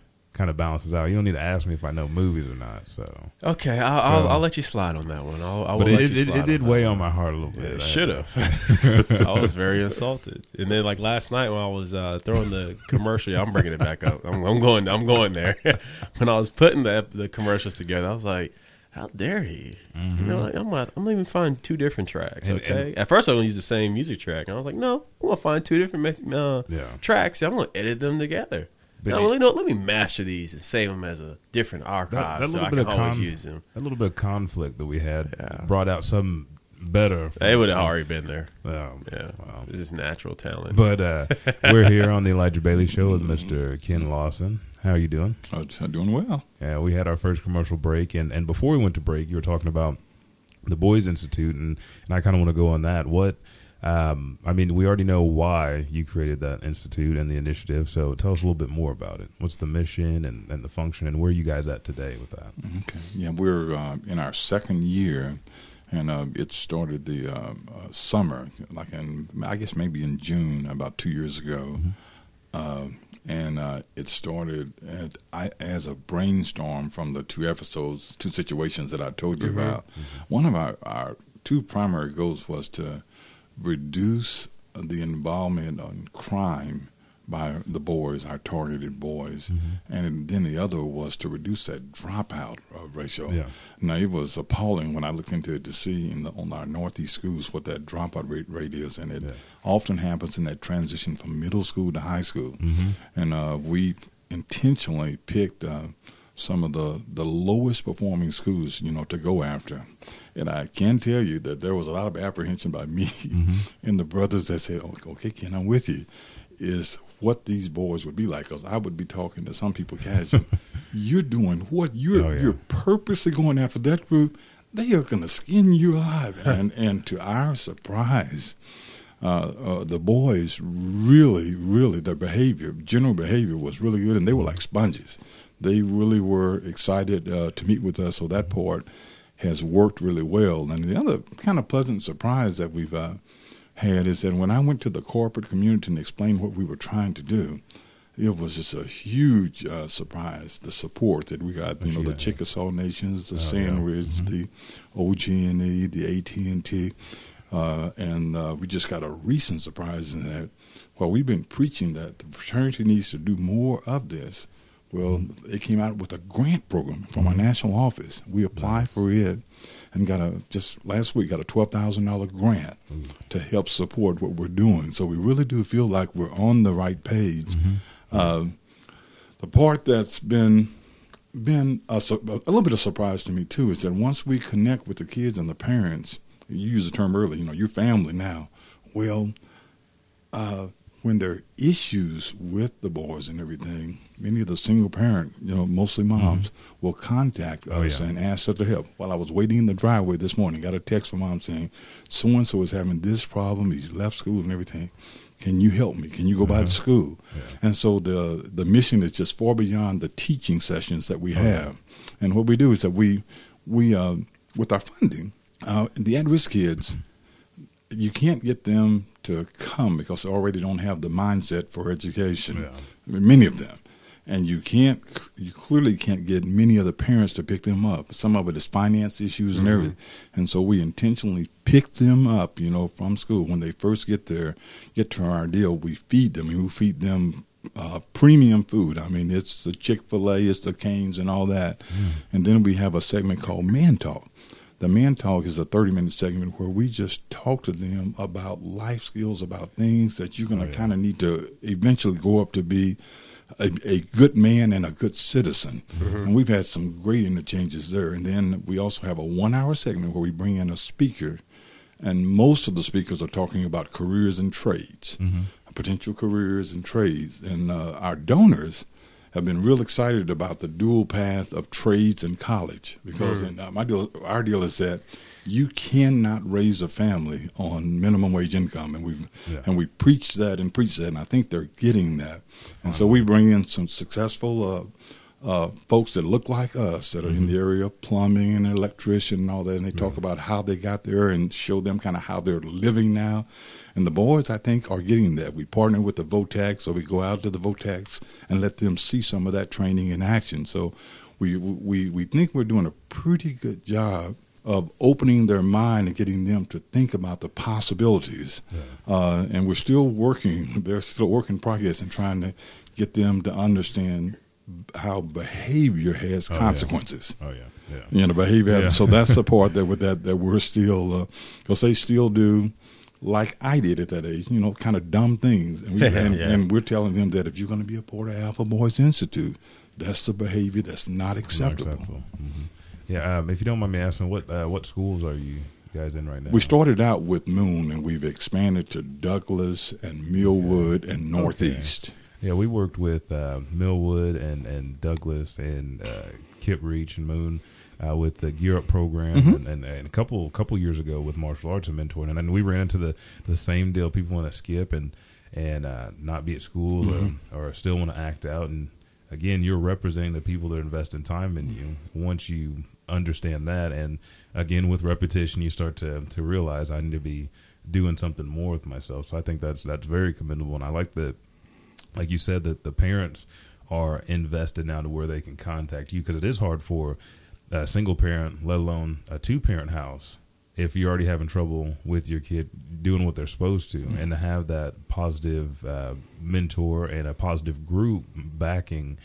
kind of balances out. You don't need to ask me if I know movies or not. So, okay, I'll, I'll, I'll let you slide on that one. I'll, I will but let it, it, it did weigh on my heart a little bit. It should have. I was very insulted, and then like last night when I was uh, throwing the commercial, I'm bringing it back up. I'm, I'm going. I'm going there. when I was putting the the commercials together, I was like, "How dare he?" You know, like, I'm not. I'm gonna even find two different tracks. And- Okay. At first, I was gonna use the same music track, and I was like, "No, I'm gonna find two different uh, Yeah. tracks. I'm gonna edit them together." But Now, well, you know, let me master these and save them as a different archive, that so I can of always con- use them. a little bit of conflict that we had Yeah. brought out something better. They would have already been there. Um, Yeah, wow. this is natural talent. But uh, we're here on the Elijah Bailey Show with Mr. Ken Lawson. How are you doing? I'm doing well. Yeah, we had our first commercial break, and, and before we went to break, you were talking about the Boys Institute, and, and I kind of want to go on that. What, um, I mean, we already know why you created that institute and the initiative, so tell us a little bit more about it. What's the mission and, and the function, and where are you guys at today with that? Okay. Yeah, we're uh, in our second year, and uh, it started the uh, uh, summer, like in I guess maybe in June, about two years ago, uh, and uh, it started at, I, as a brainstorm from the two episodes, two situations that I told you about. One of our, our two primary goals was to reduce the involvement on crime by the boys, our targeted boys, and then the other was to reduce that dropout uh, ratio. Yeah. Now it was appalling when I looked into it to see in the, on our northeast schools what that dropout rate, rate is, and it Yeah. often happens in that transition from middle school to high school. Mm-hmm. And uh, we intentionally picked uh, some of the, the lowest performing schools, you know, to go after. And I can tell you that there was a lot of apprehension by me Mm-hmm. and the brothers that said, okay, Ken, I'm with you, is what these boys would be like. Because I would be talking to some people casual. you're doing what? You're, Oh, yeah. you're purposely going after that group. They are going to skin you alive. and, and to our surprise, uh, uh, the boys really, really, their behavior, general behavior was really good, and they were like sponges. They really were excited uh, to meet with us, so that part has worked really well. And the other kind of pleasant surprise that we've uh, had is that when I went to the corporate community and explained what we were trying to do, it was just a huge uh, surprise. The support that we got, you know, the. Chickasaw Nations, the Oh, yeah. Sandridge, the OG&E, the AT&T, uh, and uh, we just got a recent surprise in that. While we've been preaching that the fraternity needs to do more of this, well, it came out with a grant program from our national office. We applied for it and got a just last week got a twelve thousand dollar grant to help support what we're doing. So we really do feel like we're on the right page. Uh, the part that's been been a, a little bit of surprise to me too is that once we connect with the kids and the parents, you used the term earlier, you know, your family now. Well, uh, when there are issues with the boys and everything, many of the single parent, you know, mostly moms, will contact Oh, us yeah. and ask us to help. While I was waiting in the driveway this morning, got a text from mom saying, "So and so is having this problem. He's left school and everything. Can you help me? Can you go by the school?" And so the the mission is just far beyond the teaching sessions that we have. And what we do is that we we uh, with our funding, uh, the at risk kids you can't get them to come because they already don't have the mindset for education. Yeah. I mean, many of them, and you can't, you clearly can't get many of the parents to pick them up. Some of it is finance issues and everything, and so we intentionally pick them up, you know, from school when they first get there, get to our deal. We feed them, and we feed them. Uh, premium food. I mean, it's the Chick Fil A, it's the Cane's, and all that. And then we have a segment called Man Talk. The Man Talk is a 30 minute segment where we just talk to them about life skills, about things that you're going to Oh, yeah. kind of need to eventually grow up to be a, a good man and a good citizen. And we've had some great interchanges there. And then we also have a one hour segment where we bring in a speaker, and most of the speakers are talking about careers and trades, potential careers and trades. And uh, our donors have been real excited about the dual path of trades and college because in, uh, my deal, our deal is that you cannot raise a family on minimum wage income, and we have and we preach that and preach that, and I think they're getting that. And so we bring in some successful uh, uh, folks that look like us that are in the area of plumbing and electrician and all that, and they talk about how they got there and show them kind of how they're living now. And the boys, I think, are getting that. We partner with the vo-techs, so we go out to the vo-techs and let them see some of that training in action. So we we we think we're doing a pretty good job of opening their mind and getting them to think about the possibilities. Uh, and we're still working. They're still work in progress and trying to get them to understand how behavior has Oh, yeah. consequences. Oh yeah, yeah. You know, behavior. Yeah. So that's the part that with that that we're still because they still do like I did at that age. You know, kind of dumb things, and, we, and, Yeah. and we're telling them that if you're going to be a part of Alpha Boys Institute, that's the behavior that's not Not acceptable. acceptable. Yeah. Um, if you don't mind me asking, what uh, what schools are you guys in right now? We started out with Moon, and we've expanded to Douglas and Millwood and Northeast. Yeah, we worked with uh, Millwood and, and Douglas and uh, KIPP Reach and Moon uh, with the Gear Up program, Mm-hmm. and, and, and a couple couple years ago with martial arts and mentoring, and then we ran into the, the same deal. People want to skip and and uh, not be at school Mm-hmm. or, or still want to act out. And again, you're representing the people that invest in time in you. Once you understand that, and again with repetition, you start to to realize I need to be doing something more with myself. So I think that's that's very commendable, and I like that like you said that the parents are invested now to where they can contact you because it is hard for a single parent let alone a two parent house if you're already having trouble with your kid doing what they're supposed to. And to have that positive uh, mentor and a positive group backing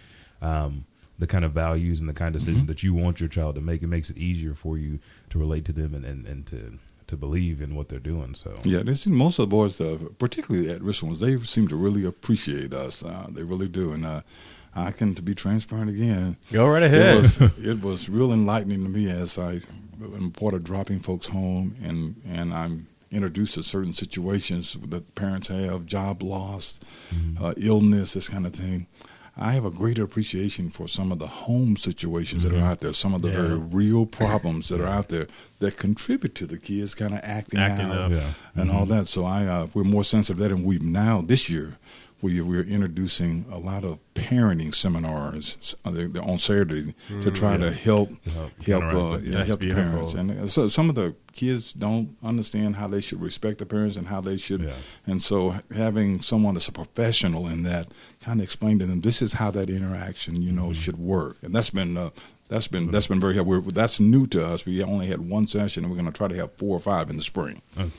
um, the kind of values and the kind of decisions that you want your child to make it makes it easier for you to relate to them and, and, and to to believe in what they're doing so Yeah, they seem most of the boys, uh, particularly at risk ones, they seem to really appreciate us. Uh, they really do, and uh, I can to be transparent again. Go right It ahead. was it was real enlightening to me as I am part of dropping folks home, and and I'm introduced to certain situations that parents have, job loss, uh, illness, this kind of thing. I have a greater appreciation for some of the home situations that are out there, some of the Yeah. very real problems that are out there that contribute to the kids kind of acting, Acting out up. Yeah. and all that. So I uh, we're more sensitive to that, and we've now this year we we're introducing a lot of parenting seminars uh, on Saturday to try to help To help help uh, yeah. yeah, help the parents. And uh, so some of the kids don't understand how they should respect the parents and how they should. Yeah. And so having someone that's a professional in that kind of explain to them this is how that interaction you Mm-hmm. know should work, and that's been. Uh, that's been that's been very helpful. That's new to us. We only had one session, and we're going to try to have four or five in the spring. Okay.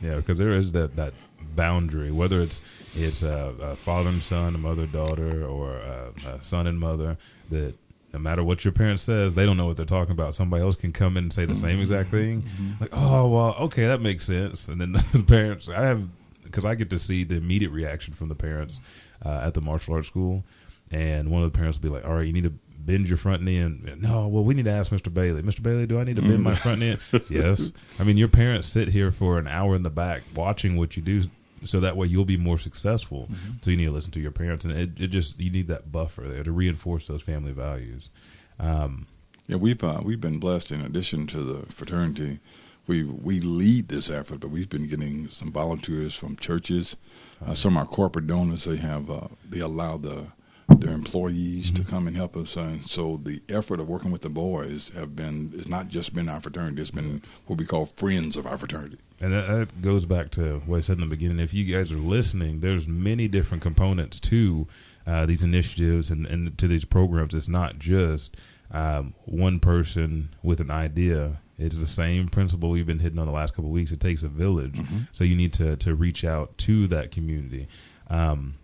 Yeah, because there is that, that boundary, whether it's it's a, a father and son, a mother daughter, or a, a son and mother, that no matter what your parent says, they don't know what they're talking about. Somebody else can come in and say the same exact mm-hmm. thing. Mm-hmm. Like, oh well, okay, that makes sense. And then the parents, I have because I get to see the immediate reaction from the parents uh, at the martial arts school, and one of the parents will be like, "All right, you need to." Bend your front knee and no. Well, we need to ask Mr. Bailey. Mr. Bailey, do I need to bend my mm-hmm. front knee? yes. I mean, your parents sit here for an hour in the back watching what you do, so that way you'll be more successful. So you need to listen to your parents, and it, it just you need that buffer there to reinforce those family values. Um, Yeah, we've uh, we've been blessed. In addition to the fraternity, we we lead this effort, but we've been getting some volunteers from churches. Uh, some of our corporate donors they have uh, they allow the their employees to come and help us. And so the effort of working with the boys have been it's not just been our fraternity; it's been what we call friends of our fraternity. And that, that goes back to what I said in the beginning. If you guys are listening, there's many different components to uh, these initiatives and, and to these programs. It's not just um, one person with an idea. It's the same principle we've been hitting on the last couple of weeks. It takes a village, so you need to to reach out to that community. Um,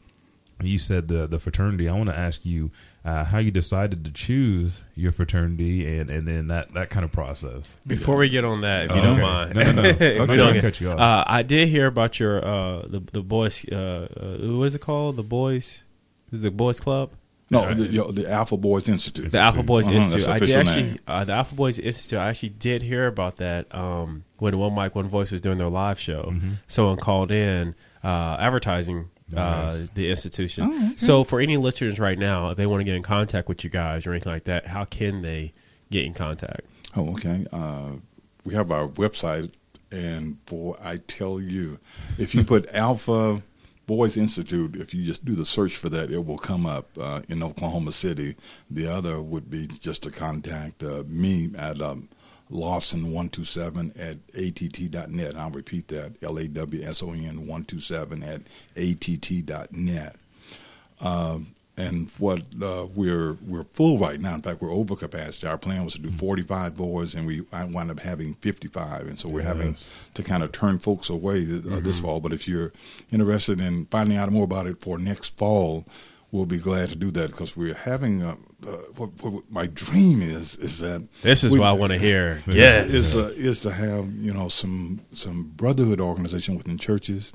you said the the fraternity. I want to ask you uh, how you decided to choose your fraternity and, and then that, that kind of process. Before we get on that, if you Oh, don't okay. mind, No, no, no. If you Okay, don't I cut you off. Uh, I did hear about your uh, the the boys. Uh, uh, what is it called? The boys The boys club. No, the, you know, the Alpha Boys Institute. The Alpha Boys Uh-huh, Institute. That's I did official actually, name. uh, the Alpha Boys Institute. I actually did hear about that um, when One Mic One Voice was doing their live show. Mm-hmm. Someone called in uh, advertising uh, Nice. the institution. Oh, okay. So for any listeners right now, if they want to get in contact with you guys or anything like that, how can they get in contact? Oh, okay. Uh, we have our website, and boy, I tell you, if you put Alpha Boys Institute, if you just do the search for that, it will come up uh, in Oklahoma City. The other would be just to contact uh, me at um, Lawson127 at att.net. I'll repeat that L A W S O N 127 at att.net. Um, and what uh, we're we're full right now. In fact, we're over capacity. Our plan was to do 45 boys, and we I wound up having 55, and so we're having to kind of turn folks away uh, this fall. But if you're interested in finding out more about it for next fall, we'll be glad to do that because we're having. Uh, uh, what, what my dream is is that This is we- what I want to hear. is- Yes. is, uh, is to have you know some some brotherhood organization within churches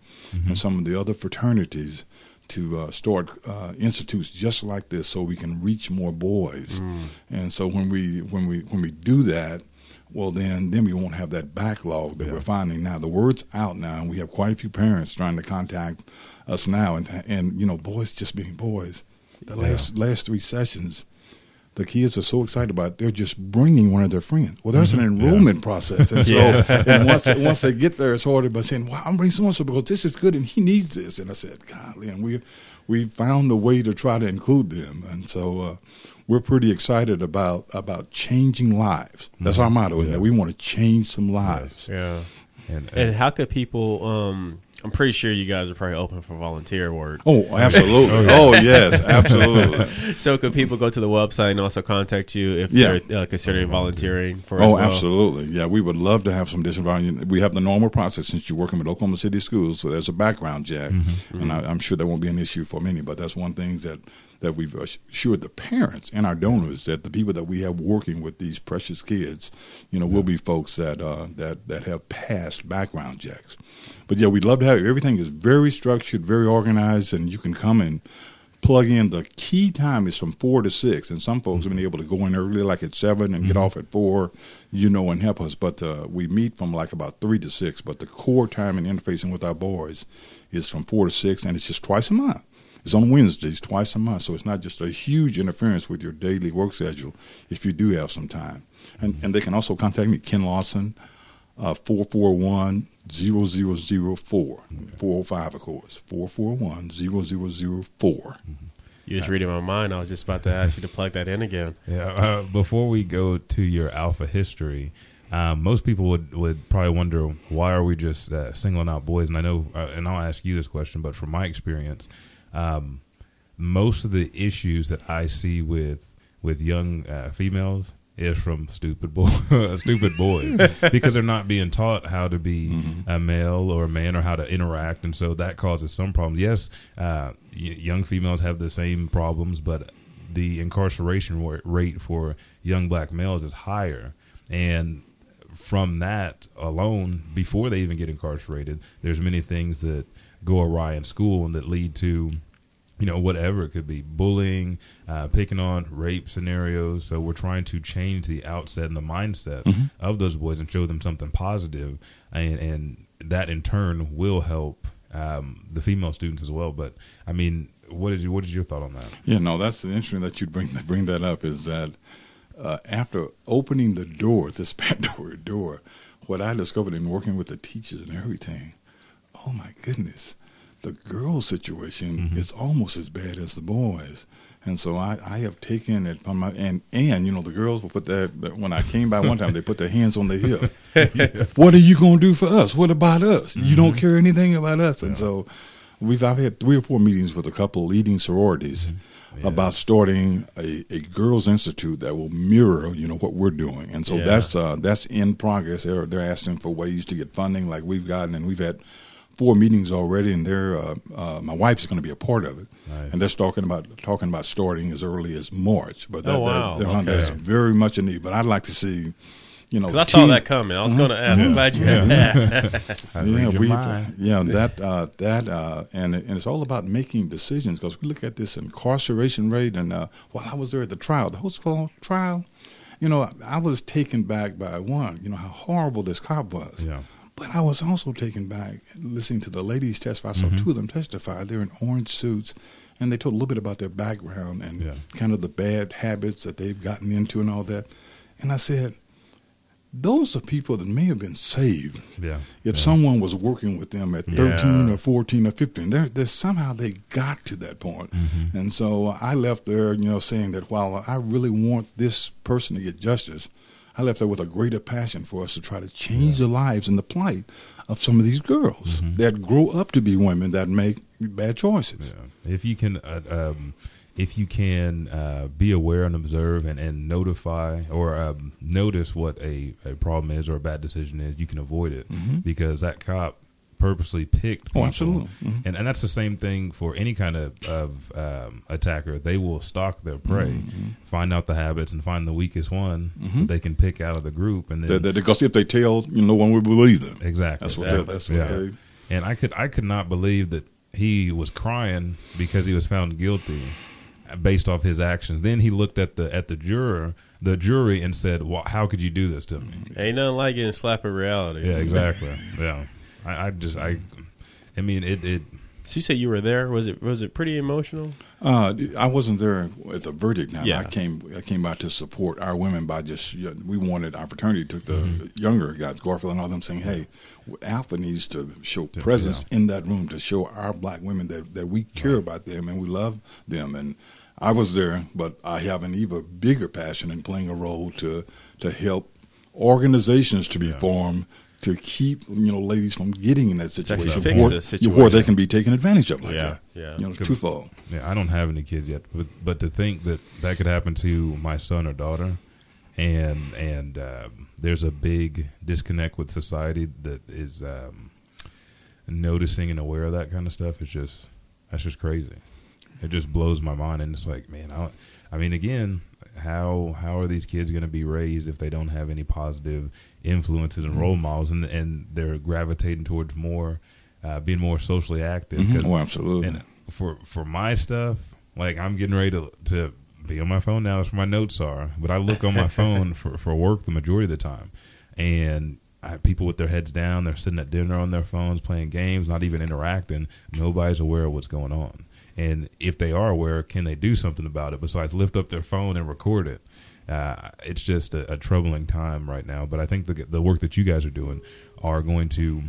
and some of the other fraternities to uh, start uh, institutes just like this, so we can reach more boys. And so when we when we when we do that, well then then we won't have that backlog that we're finding now. The word's out now, and we have quite a few parents trying to contact us now, and and you know boys just being boys. The last last three sessions the kids are so excited about it, they're just bringing one of their friends. Well, there's an enrollment process, and so and once once they get there, it's harder by saying, "Well, I'm bringing so and so because this is good and he needs this." And I said, "Golly," and we we found a way to try to include them, and so uh, we're pretty excited about about changing lives. That's our motto, and that we want to change some lives. yeah. And, And how could people? Um, I'm pretty sure you guys are probably open for volunteer work. Oh, absolutely! oh, yes, absolutely. So could people go to the website and also contact you if Yeah. they're uh, considering volunteering for? Oh, well? absolutely. Yeah, we would love to have some disenvironment. We have the normal process since you're working with Oklahoma City schools, so there's a background check, and I, I'm sure that won't be an issue for many. But that's one thing that that we've assured the parents and our donors that the people that we have working with these precious kids, you know, will be folks that uh, that that have passed background checks. But yeah, we'd love to have you. everything is very structured, very organized, and you can come and plug in. The key time is from four to six, and some folks have been able to go in early, like at seven, and get off at four, you know, and help us. But uh, we meet from like about three to six. But the core time and interfacing with our boys is from four to six, and it's just twice a month. It's on Wednesdays, twice a month, so it's not just a huge interference with your daily work schedule if you do have some time. And and they can also contact me, Ken Lawson, 441 0004. 405, of course. 441 0004. You just reading my mind. I was just about to ask you to plug that in again. Yeah. Uh, before we go to your alpha history, um, most people would, would probably wonder why are we just uh, singling out boys? And I know, uh, and I'll ask you this question, but from my experience, um, most of the issues that I see with with young uh, females is from stupid boy, stupid boys because they're not being taught how to be a male or a man or how to interact, and so that causes some problems. Yes, uh, y- young females have the same problems, but the incarceration rate for young black males is higher, and from that alone, before they even get incarcerated, there's many things that go awry in school and that lead to, you know, whatever it could be, bullying, uh, picking on, rape scenarios. So we're trying to change the outset and the mindset of those boys and show them something positive, and, and that in turn will help um, the female students as well. But I mean, what is your, what is your thought on that? Yeah, no, that's interesting that you bring bring that up. Is that uh, after opening the door, this back door door, what I discovered in working with the teachers and everything, oh my goodness, the girl situation mm-hmm. is almost as bad as the boys. And so I, I have taken it from my and and you know the girls will put that that- when I came by one time they put their hands on their hip. What are you going to do for us? What about us? You don't mm-hmm. care anything about us. And so we've I've had three or four meetings with a couple leading sororities mm-hmm. about starting a, a girls institute that will mirror you know what we're doing. And so Yeah. that's uh, that's in progress. They're they're asking for ways to get funding like we've gotten, and we've had four meetings already, and they're uh, uh, my wife's going to be a part of it, Nice. and they're talking about talking about starting as early as March. But that, Oh, wow. that, that- that's Okay. very much a need. But I'd like to see you know, Because I saw teen- that coming. I was going to ask. I'm glad you had that. Yeah, we, yeah, that uh, that uh, and and it's all about making decisions because we look at this incarceration rate and uh, while I was there at the trial, the Holtzclaw trial, you know, I, I was taken back by one, you know, how horrible this cop was. Yeah. I was also taken back listening to the ladies testify. I saw Mm-hmm. two of them testify. They're in orange suits, and they told a little bit about their background and Yeah. kind of the bad habits that they've gotten into and all that. And I said, those are people that may have been saved Yeah. if yeah. someone was working with them at 13 Yeah. or 14 or 15 they're, they're somehow they got to that point Mm-hmm. and so i left there you know saying that while i really want this person to get justice i left there with a greater passion for us to try to change the lives and the plight of some of these girls Mm-hmm. that grow up to be women that make bad choices Yeah. If you can, uh, um, if you can uh, be aware and observe and, and notify or um, notice what a, a problem is or a bad decision is, you can avoid it because that cop purposely picked. Oh, people. absolutely. Mhm. And and that's the same thing for any kind of of um, attacker. They will stalk their prey, find out the habits, and find the weakest one that they can pick out of the group, and then That- that- because if they tell you no one will believe them Exactly. that's what Exactly. they, that's what Yeah. they And I could I could not believe that he was crying because he was found guilty based off his actions. Then he looked at the at the juror, the jury, and said, well, "How could you do this to me?" Ain't nothing like getting slapped in reality. Yeah, exactly. yeah, I, I just I, I mean it it. So you say you were there. Was it was it pretty emotional? Uh, I wasn't there at the verdict. Now Yeah. I came. I came out to support our women by just you know, we wanted our fraternity took the Mm-hmm. younger guys, Garfield and all them, saying, "Hey, Alpha needs to show presence in that room to show our black women that that we care about them and we love them." And I was there, but I have an even bigger passion in playing a role to to help organizations to be formed. To keep you know ladies from getting in that actually situation, fix where, the situation. where they can be taken advantage of like Yeah, that. yeah. You know, twofold. Yeah, I don't have any kids yet, but but to think that that could happen to my son or daughter, and and um, there's a big disconnect with society that is um, noticing and aware of that kind of stuff. It's just that's just crazy. It just blows my mind, and it's like, man, I, I mean, again, how how are these kids going to be raised if they don't have any positive influences and role models, and and they're gravitating towards more uh, being more socially active? 'Cause- Oh, absolutely. and for for my stuff, like I'm getting ready to to be on my phone now. That's where my notes are. But I look on my phone for for work the majority of the time, and I have people with their heads down. They're sitting at dinner on their phones, playing games, not even interacting. Nobody's aware of what's going on. And if they are aware, can they do something about it besides lift up their phone and record it? Uh, it's just a, a troubling time right now. But I think the the work that you guys are doing are going to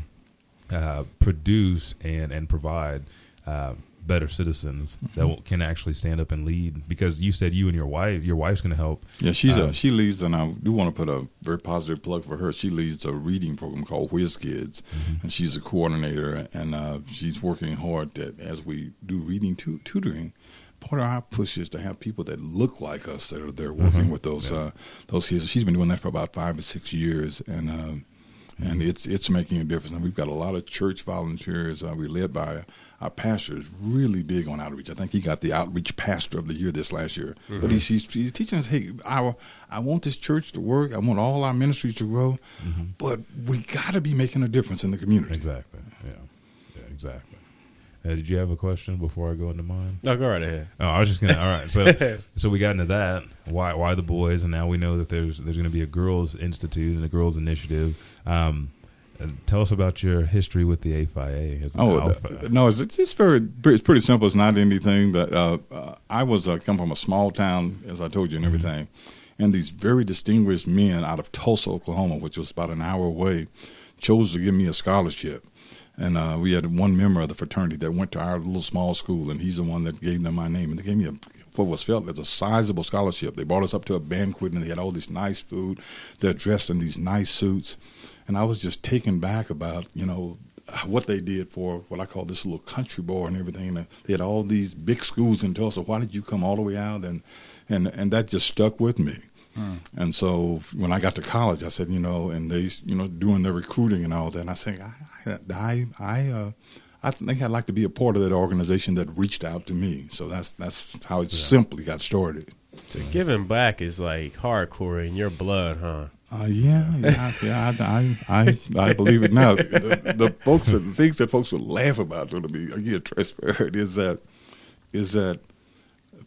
uh, produce and and provide uh, better citizens that will, can actually stand up and lead. Because you said you and your wife, your wife's going to help. Yeah, she's Um, a she leads, and I do want to put a very positive plug for her. She leads a reading program called Whiz Kids, Mm-hmm. and she's a coordinator, and uh, she's working hard that as we do reading tu- tutoring. Part of our push is to have people that look like us that are there working Mm-hmm. with those uh, those kids. She's been doing that for about five or six years, and uh, and it's it's making a difference. And we've got a lot of church volunteers. Uh, we're led by our pastor is really big on outreach. I think he got the outreach pastor of the year this last year. But he's, he's he's teaching us, hey, our I want this church to work. I want all our ministries to grow, but we got to be making a difference in the community. Exactly. Yeah. Yeah. Exactly. Uh, did you have a question before I go into mine? No, go right ahead. Oh, I was just gonna. All right, so so we got into that. Why why the boys, and now we know that there's there's going to be a girls' institute and a girls' initiative. Um, uh, tell us about your history with the A Phi A. As Oh alpha. uh, no, it's it's just very it's pretty simple. It's not anything that uh, uh, I was uh, come from a small town, as I told you, and everything, and these very distinguished men out of Tulsa, Oklahoma, which was about an hour away, chose to give me a scholarship. And uh, we had one member of the fraternity that went to our little small school, and he's the one that gave them my name. And they gave me a, what was felt as a sizable scholarship. They brought us up to a banquet, and they had all this nice food. They're dressed in these nice suits. And I was just taken back about, you know, what they did for what I call this little country boy and everything. And they had all these big schools in Tulsa. Why did you come all the way out? And and and that just stuck with me. And so when I got to college, I said, you know, and they, you know, doing the recruiting and all that. And I said, I, I, I, uh, I think I'd like to be a part of that organization that reached out to me. So that's that's how it simply got started. So giving back is like hardcore in your blood, huh? Uh, yeah, yeah, yeah. I, I, I, I believe it now. The, the folks, the things that folks will laugh about, to be again transparent, is that, is that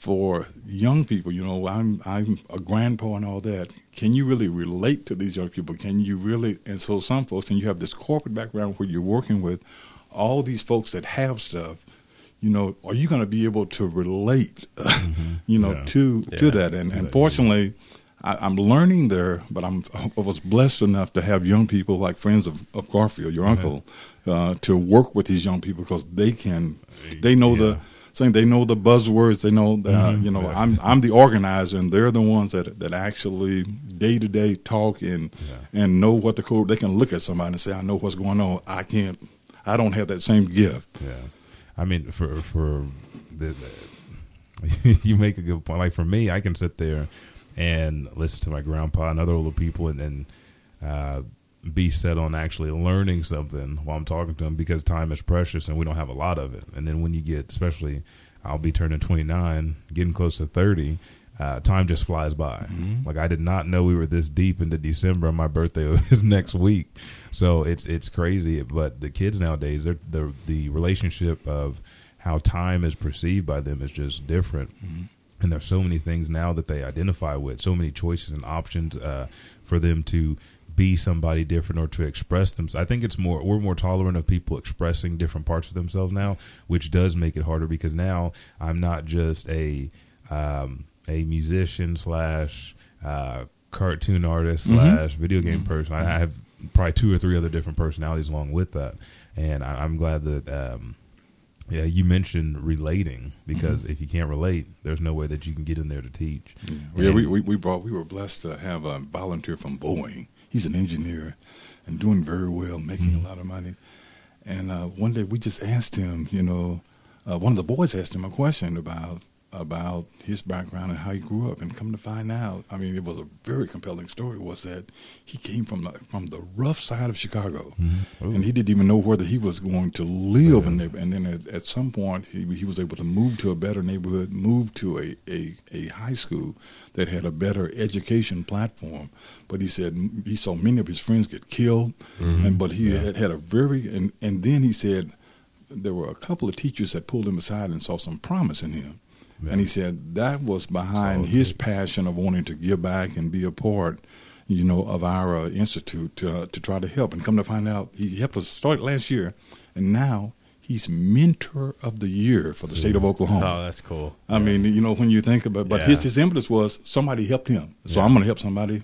for young people, you know, I'm I'm a grandpa and all that. Can you really relate to these young people? Can you really? And so some folks, and you have this corporate background where you're working with all these folks that have stuff. You know, are you going to be able to relate? Mm-hmm. you know, yeah. to yeah. to that? And, and fortunately I, am learning there, but I'm I was blessed enough to have young people like friends of, of Garfield, your uncle, uh, to work with these young people because they can, they know yeah. the saying they know the buzzwords, they know that mm-hmm. you know yeah. I'm I'm the organizer, and they're the ones that that actually day to day talk and yeah. and know what the code. They can look at somebody and say, I know what's going on. I can't, I don't have that same gift. Yeah, I mean for for the, the you make a good point. Like for me, I can sit there and listen to my grandpa and other older people and then uh, be set on actually learning something while I'm talking to them because time is precious and we don't have a lot of it. And then when you get, especially, I'll be turning 29, getting close to 30. Uh, time just flies by. Mm-hmm. Like I did not know we were this deep into December, and my birthday was next week. So it's it's crazy. But the kids nowadays, the the relationship of how time is perceived by them is just different. Mm-hmm and there's so many things now that they identify with so many choices and options uh, for them to be somebody different or to express themselves. I think it's more we're more tolerant of people expressing different parts of themselves now, which does make it harder because now I'm not just a um, a musician slash uh, cartoon artist mm-hmm. slash video game mm-hmm. person. I have probably two or three other different personalities along with that, and I, am glad that. Um, yeah, you mentioned relating because mm-hmm. if you can't relate, there's no way that you can get in there to teach. Yeah, yeah we, we, we brought we were blessed to have a volunteer from Boeing. He's an engineer and doing very well, making mm-hmm. a lot of money. And uh, one day we just asked him, you know, uh, one of the boys asked him a question about about his background and how he grew up. And come to find out, I mean, it was a very compelling story. Was that he came from the, from the rough side of Chicago, mm-hmm. and he didn't even know whether he was going to live in there. And then at, at, some point, he he was able to move to a better neighborhood, move to a, a, a high school that had a better education platform. But he said he saw many of his friends get killed, mm-hmm. and but he yeah. had had a very and and then he said there were a couple of teachers that pulled him aside and saw some promise in him and he said that was behind his passion of wanting to give back and be a part, you know, of our uh, institute to, uh, to try to help. And come to find out, he helped us start last year, and now he's mentor of the year for the state of Oklahoma. Oh, that's cool. I yeah. mean, you know, when you think about, but yeah. his his impetus was somebody helped him, so yeah. I'm going to help somebody,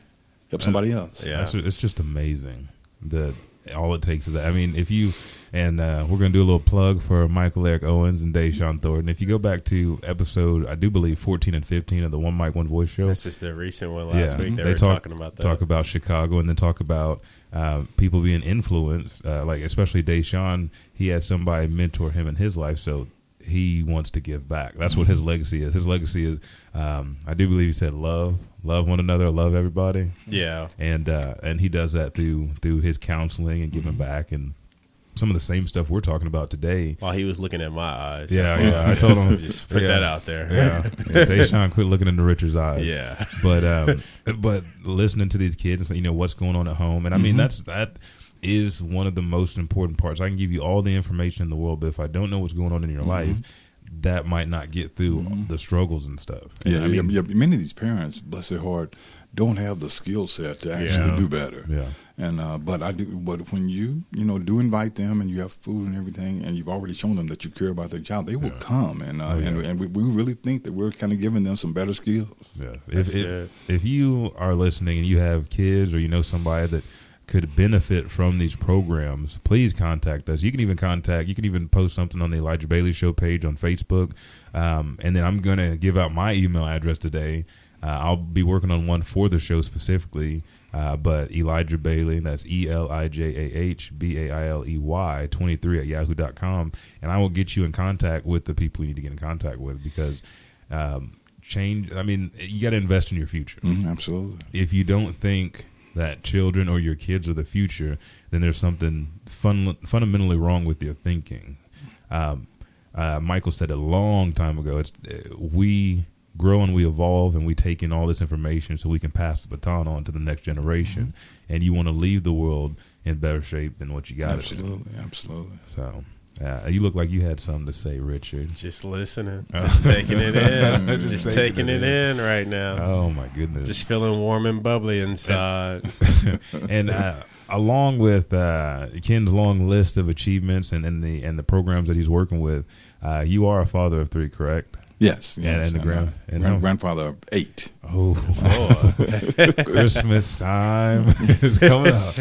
help somebody else. Yeah, it's, it's just amazing that all it takes is that. I mean, if you and uh, we're going to do a little plug for Michael Eric Owens and Deshaun Thornton. If you go back to episode, I do believe 14 and 15 of the One Mic One Voice show. That's just the recent one last yeah, week. They, they talk, talking about that. Talk about Chicago and then talk about uh, people being influenced, uh, like especially Deshaun. He had somebody mentor him in his life, so he wants to give back. That's what his legacy is. His legacy is, um, I do believe he said, love, love one another, love everybody. Yeah, and uh, and he does that through through his counseling and giving mm-hmm. back and some of the same stuff we're talking about today. While he was looking at my eyes. Yeah, yeah. I told him just put yeah, that out there. Yeah, yeah. Deshaun, quit looking into Richard's eyes. Yeah, but um, but listening to these kids and saying, you know what's going on at home, and I mean mm-hmm. that's that is one of the most important parts. I can give you all the information in the world, but if I don't know what's going on in your mm-hmm. life, that might not get through mm-hmm. the struggles and stuff. Yeah, I mean, yeah, many of these parents, bless their heart, don't have the skill set to actually yeah. do better. Yeah. And uh, but I do. But when you you know do invite them and you have food and everything, and you've already shown them that you care about their child, they will yeah. come. And uh, oh, yeah. and and we, we, really think that we're kind of giving them some better skills. Yeah. If, if, if you are listening and you have kids or you know somebody that could benefit from these programs, please contact us. You can even contact, you can even post something on the Elijah Bailey Show page on Facebook. Um, and then I'm going to give out my email address today. Uh, I'll be working on one for the show specifically. Uh, but Elijah Bailey, that's E L I J A H B A I L E Y 23 at yahoo.com. And I will get you in contact with the people you need to get in contact with because um, change, I mean, you got to invest in your future. Mm, absolutely. If you don't think that children or your kids are the future, then there's something fun, fundamentally wrong with your thinking. Um, uh, Michael said a long time ago. It's uh, we grow and we evolve and we take in all this information so we can pass the baton on to the next generation. Mm-hmm. And you want to leave the world in better shape than what you got. it. Absolutely, absolutely. So, uh, you look like you had something to say, Richard. Just listening, just taking it in, Just just, taking taking it it in right now. Oh my goodness! Just feeling warm and bubbly inside. and uh, along with uh, Ken's long list of achievements and, and the and the programs that he's working with, uh, you are a father of three, correct? Yes, yes. and the grand- and grand- grandfather of eight. Oh, Christmas time is coming up.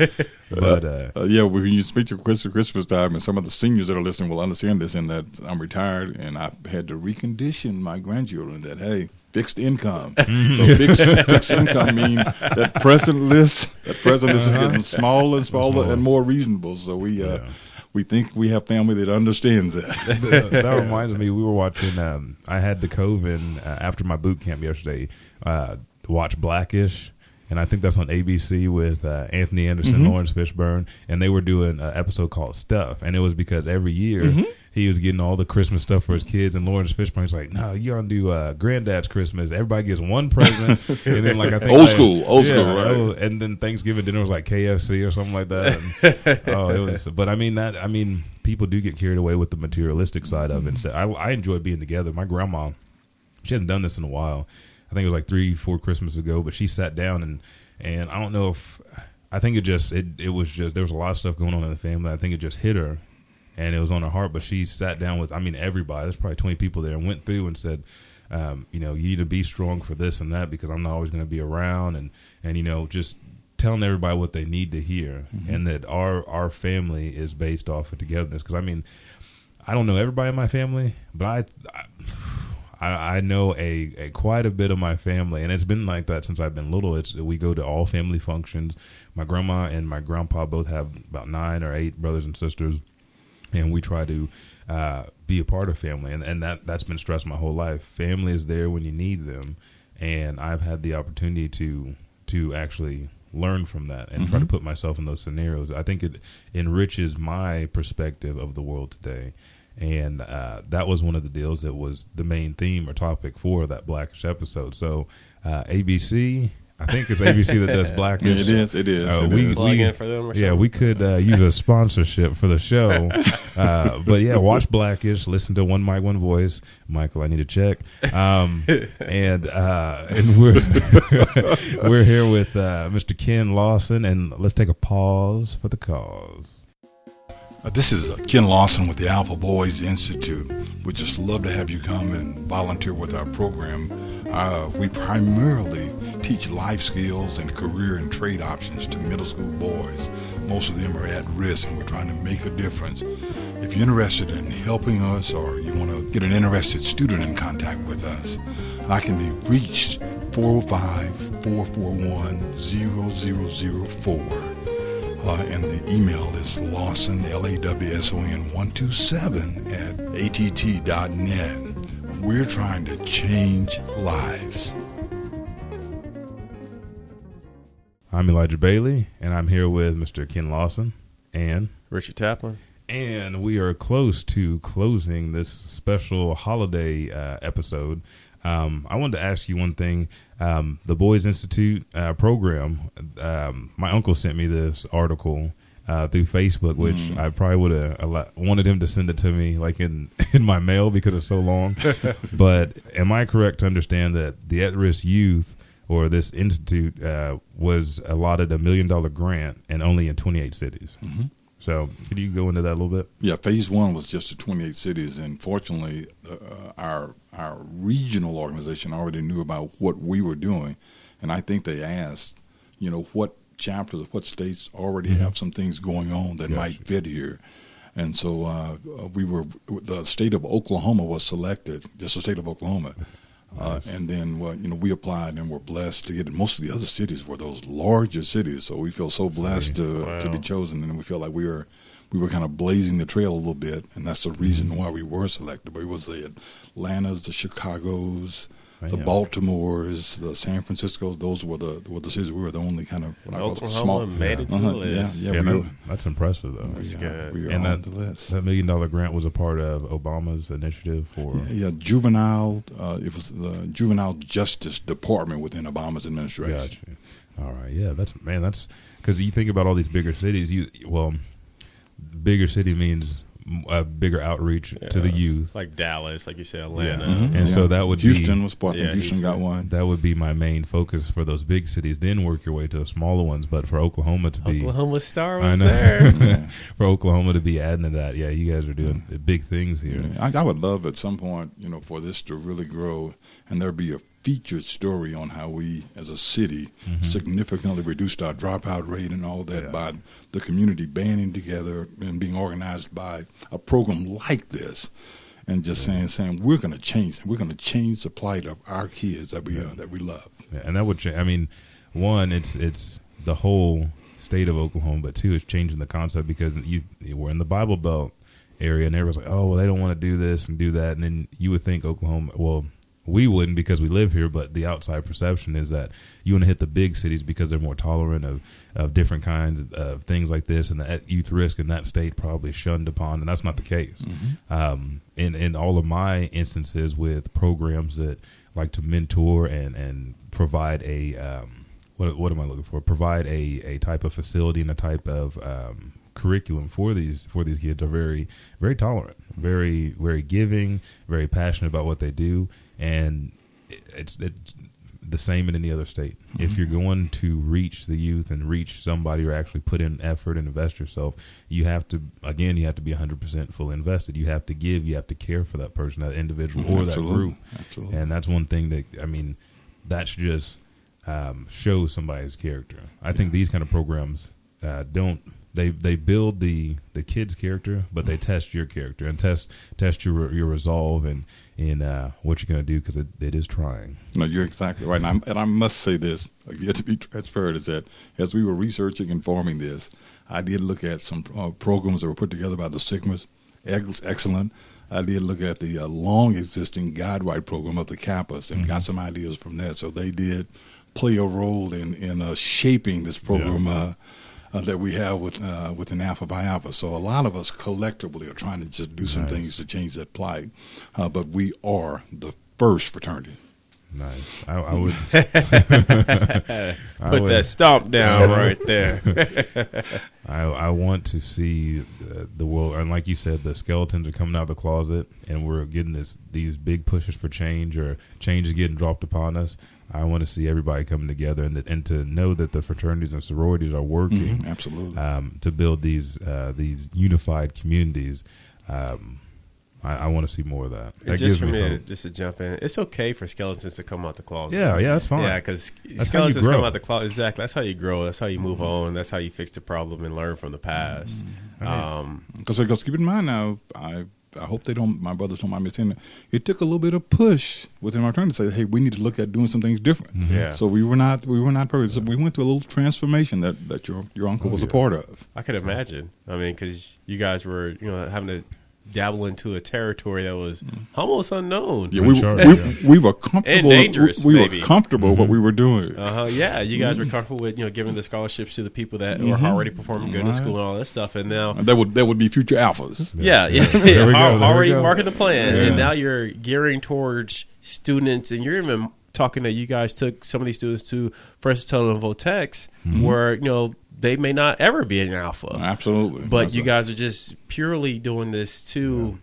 But uh, Uh, yeah, when you speak to Christmas, Christmas time, and some of the seniors that are listening will understand this, in that I'm retired and I've had to recondition my grandchildren that hey, fixed income. so fixed, fixed income mean that present list, that present list is getting smaller and smaller and more reasonable. So we uh, Yeah. We think we have family that understands that. that, that reminds me, we were watching. Um, I had the Coven uh, after my boot camp yesterday. Uh, watch Blackish, and I think that's on ABC with uh, Anthony Anderson, Laurence Fishburne, and they were doing an episode called Stuff, and it was because every year he was getting all the Christmas stuff for his kids, and Laurence Fishburne's like, "No, you gotta do uh, Granddad's Christmas. Everybody gets one present, and then like I think Old like- school, old yeah, school, right. was- and then Thanksgiving dinner was like KFC or something like that. And, oh, it was. But I mean that. I mean, people do get carried away with the materialistic side of it. So I, I enjoy being together. My grandma, she hasn't done this in a while. I think it was like three, four Christmases ago. But she sat down and and I don't know if I think it just it it was just there was a lot of stuff going on in the family. I think it just hit her. And it was on her heart, but she sat down with, I mean, everybody. There's probably 20 people there and went through and said, um, you know, you need to be strong for this and that because I'm not always going to be around, and and you know, just telling everybody what they need to hear, and that our our family is based off of togetherness. Because I mean, I don't know everybody in my family, but I. I, I know a, a quite a bit of my family, and it's been like that since I've been little. It's we go to all family functions. My grandma and my grandpa both have about nine or eight brothers and sisters and we try to uh, be a part of family, and and that that's been stressed my whole life. Family is there when you need them, and I've had the opportunity to to actually learn from that and try to put myself in those scenarios. I think it enriches my perspective of the world today. And uh, that was one of the deals that was the main theme or topic for that Blackish episode. So uh, ABC, I think it's ABC that does Blackish. it is, it is. Uh, it we- is. Plug in for them or Yeah, something? we could uh, use a sponsorship for the show. Uh, but yeah, watch Blackish. Listen to One Mic, One Voice. Michael, I need a check. Um, and uh, and we're we're here with uh, Mr. Ken Lawson, and let's take a pause for the cause. Uh, This is uh, Ken Lawson with the Alpha Boys Institute. We'd just love to have you come and volunteer with our program. Uh, we primarily teach life skills and career and trade options to middle school boys. Most of them are at risk, and we're trying to make a difference. If you're interested in helping us or you want to get an interested student in contact with us, I can be reached 405 441 0004. Uh, and the email is Lawson, L-A-W-S-O-N 127 at att.net. We're trying to change lives. I'm Elijah Bailey, and I'm here with Mr. Ken Lawson, and Richard Taplin. and we are close to closing this special holiday uh, episode. Um, I wanted to ask you one thing. Um, the Boys Institute uh, program. Um, my uncle sent me this article uh, through Facebook, which I probably would have wanted him to send it to me, like in in my mail, because it's so long. but am I correct to understand that the at-risk youth or this institute uh, was allotted a million dollar grant and only in 28 cities? So, could you go into that a little bit? Yeah, phase one was just the 28 cities, and fortunately, uh, our our regional organization already knew about what we were doing, and I think they asked, you know, what chapters of what states already have some things going on that might fit here, and so uh, uh, we were the state of Oklahoma was selected, just the state of Oklahoma. Uh, and then, well, you know, we applied and were blessed to get. It. Most of the other cities were those larger cities, so we feel so blessed to to be chosen, and we feel like we were we were kind of blazing the trail a little bit, and that's the reason why we were selected. But it was the Atlantas, the Chicago's, the Baltimores, the San Franciscos. Those were the were the cities. We were the only kind of what I call Oklahoma small. made it to Uh-huh, the list. Yeah, Yeah, we that- were, that's impressive though. we, That's are- good. we are And on that- the list. That million dollar grant was a part of Obama's initiative for. Yeah, juvenile. Uh, it was the juvenile justice department within Obama's administration. Gotcha. All right, yeah, that's man, that's because you think about all these bigger cities. You well, bigger city means a bigger outreach to the youth, like Dallas, like you said, Atlanta. Mhm. Mhm, And so that would be- Houston was part. Yeah, of Houston got one. that would be my main focus for those big cities. Then work your way to the smaller ones. But for Oklahoma to be Oklahoma Star I was know. there. For Oklahoma to be adding to that, yeah, you guys are doing big things here. I, I would love at some point, you know, for this to really grow, and there be a featured story on how we, as a city, significantly reduced our dropout rate and all that Yeah. by the community banding together and being organized by a program like this, and just saying, saying we're going to change, we're going to change the plight of our kids that we uh, that we love. Yeah, and that would change. I mean, one, it's it's the whole state of Oklahoma, but two, it's changing the concept because you we're in the Bible Belt area, and everyone's like, oh, well, they don't want to do this and do that, and then you would think Oklahoma, well. We wouldn't because we live here, but the outside perception is that you want to hit the big cities because they're more tolerant of, of different kinds of things like this, and the youth risk in that state probably shunned upon, and that's not the case. Um, in in all of my instances with programs that like to mentor and and provide a um, what what am I looking for? Provide a, a type of facility and a type of um, curriculum for these for these kids are very very tolerant, very very giving, very passionate about what they do, and it- it's it's the same in any other state. If you're going to reach the youth and reach somebody or actually put in effort and invest yourself, you have to again you have to be 100% fully invested. You have to give, you have to care for that person, that individual or that group. Absolutely. And that's one thing that I mean, that's just um, shows somebody's character. I think these kind of programs uh, don't they they build the the kid's character, but they test your character and test test your your resolve and in uh, what you're going to do because it, it is trying. No, you're exactly right. And, I'm, and I must say this, to be transparent, is that as we were researching and forming this, I did look at some uh, programs that were put together by the Sigmas. Excellent. I did look at the uh, long existing Guide Right program of the Kappas and got some ideas from that. So they did play a role in, in uh, shaping this program. Uh, uh, that we have with uh, within Alpha Phi Alpha. So a lot of us collectively are trying to just do some Nice. things to change that plight. Uh, but we are the first fraternity. Nice. I, I would I Put would- that stomp down right there. I, I want to see uh, the world, and like you said, the skeletons are coming out of the closet, and we're getting this these big pushes for change, or change is getting dropped upon us. I want to see everybody coming together, and and to know that the fraternities and sororities are working Mhm, absolutely. um, to build these uh, these unified communities. Um, I, I want to see more of that. That just for me me, to, hope. just to jump in, it's okay for skeletons to come out the closet. Yeah, yeah, that's fine. Yeah, because That's how you skeletons come out the closet. Exactly. That's how you grow. That's how you move on. That's how you fix the problem and learn from the past. Um, Because because keep in mind now, I I hope they don't. My brothers don't mind me saying that it took a little bit of push within our turn to say, hey, we need to look at doing some things different. Mm-hmm. Yeah. So we were not we were not perfect. So we went through a little transformation that that your your uncle oh, was a part of. I could imagine. I mean, because you guys were, you know, having to dabble into a territory that was mm. almost unknown. Yeah, we, Sure, we, yeah. we were comfortable. And dangerous, we, we were comfortable what mm-hmm. we were doing. Uh huh. Yeah, you guys were mm-hmm. comfortable with you know giving the scholarships to the people that were mm-hmm. already performing good in school and all that stuff, and now And that would that would be future alphas. yeah, yeah, There we yeah, go, there we already go. marking the plan, Yeah. and now you're gearing towards students, and you're even talking that you guys took some of these students to First and vo-techs, Mm-hmm. where you know they may not ever be an alpha, Absolutely. but you guys are just purely doing this to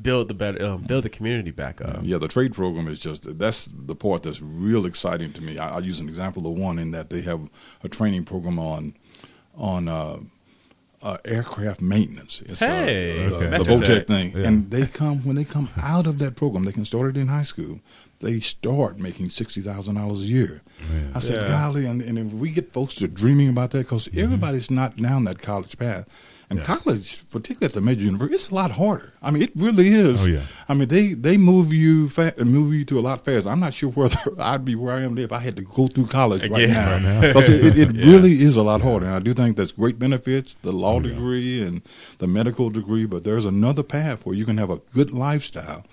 build the better, um, build the community back up. Yeah, the trade program is just that's the part that's real exciting to me. I, I use an example of one in that they have a training program on on uh, uh, aircraft maintenance. It's Hey, uh, the, okay. the. vo-tech thing, Yeah. and they come when they come out of that program. They can start it in high school. They start making sixty thousand dollars a year. I said, Yeah. golly, and, and if we get folks to dreaming about that, because everybody's not down that college path. And Mm-hmm. Yeah. college, particularly at the major university, it's a lot harder. I mean, it really is. Oh, yeah. I mean, they they move you fa- move you to a lot faster. I'm not sure whether I'd be where I am if I had to go through college right Again. now. Right now. Because it, it really is a lot harder. And I do think there's great benefits, the law degree and the medical degree, but there's another path where you can have a good lifestyle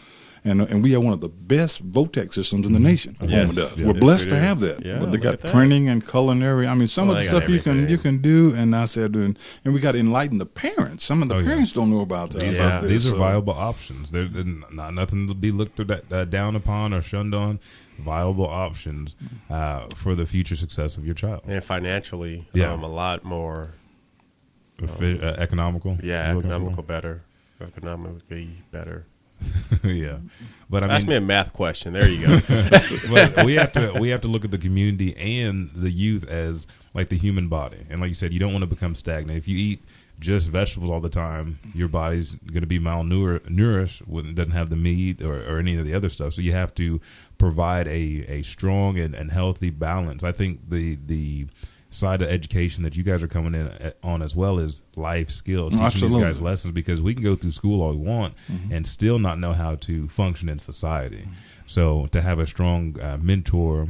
and and we have one of the best vo-tech systems in the nation. Mm-hmm. Yes. Home does. Yeah. We're Yes, blessed we to have that. Yeah, but they got at printing and culinary. I mean, some Well, of the they got stuff you can you can do. And I said, and, and we got to enlighten the parents. Some of the Oh, yeah. parents don't know about that. These, Yeah. are, these are so- viable options. They're, they're not nothing to be looked at, uh, down upon or shunned on. Viable options uh, for the future success of your child. and financially, Yeah. um, a lot more. Effi- uh, economical. Yeah, you're economical better, economically better. yeah, but I Ask mean, me a math question. There you go. but we have to we have to look at the community and the youth as like the human body. And like you said, you don't want to become stagnant. If you eat just vegetables all the time, your body's going to be malnourished when it doesn't have the meat or, or any of the other stuff. So you have to provide a, a strong and, and healthy balance. I think the the side of education that you guys are coming in at- on as well is life skills. Teaching Absolutely. these guys lessons because we can go through school all we want and still not know how to function in society. So to have a strong uh, mentor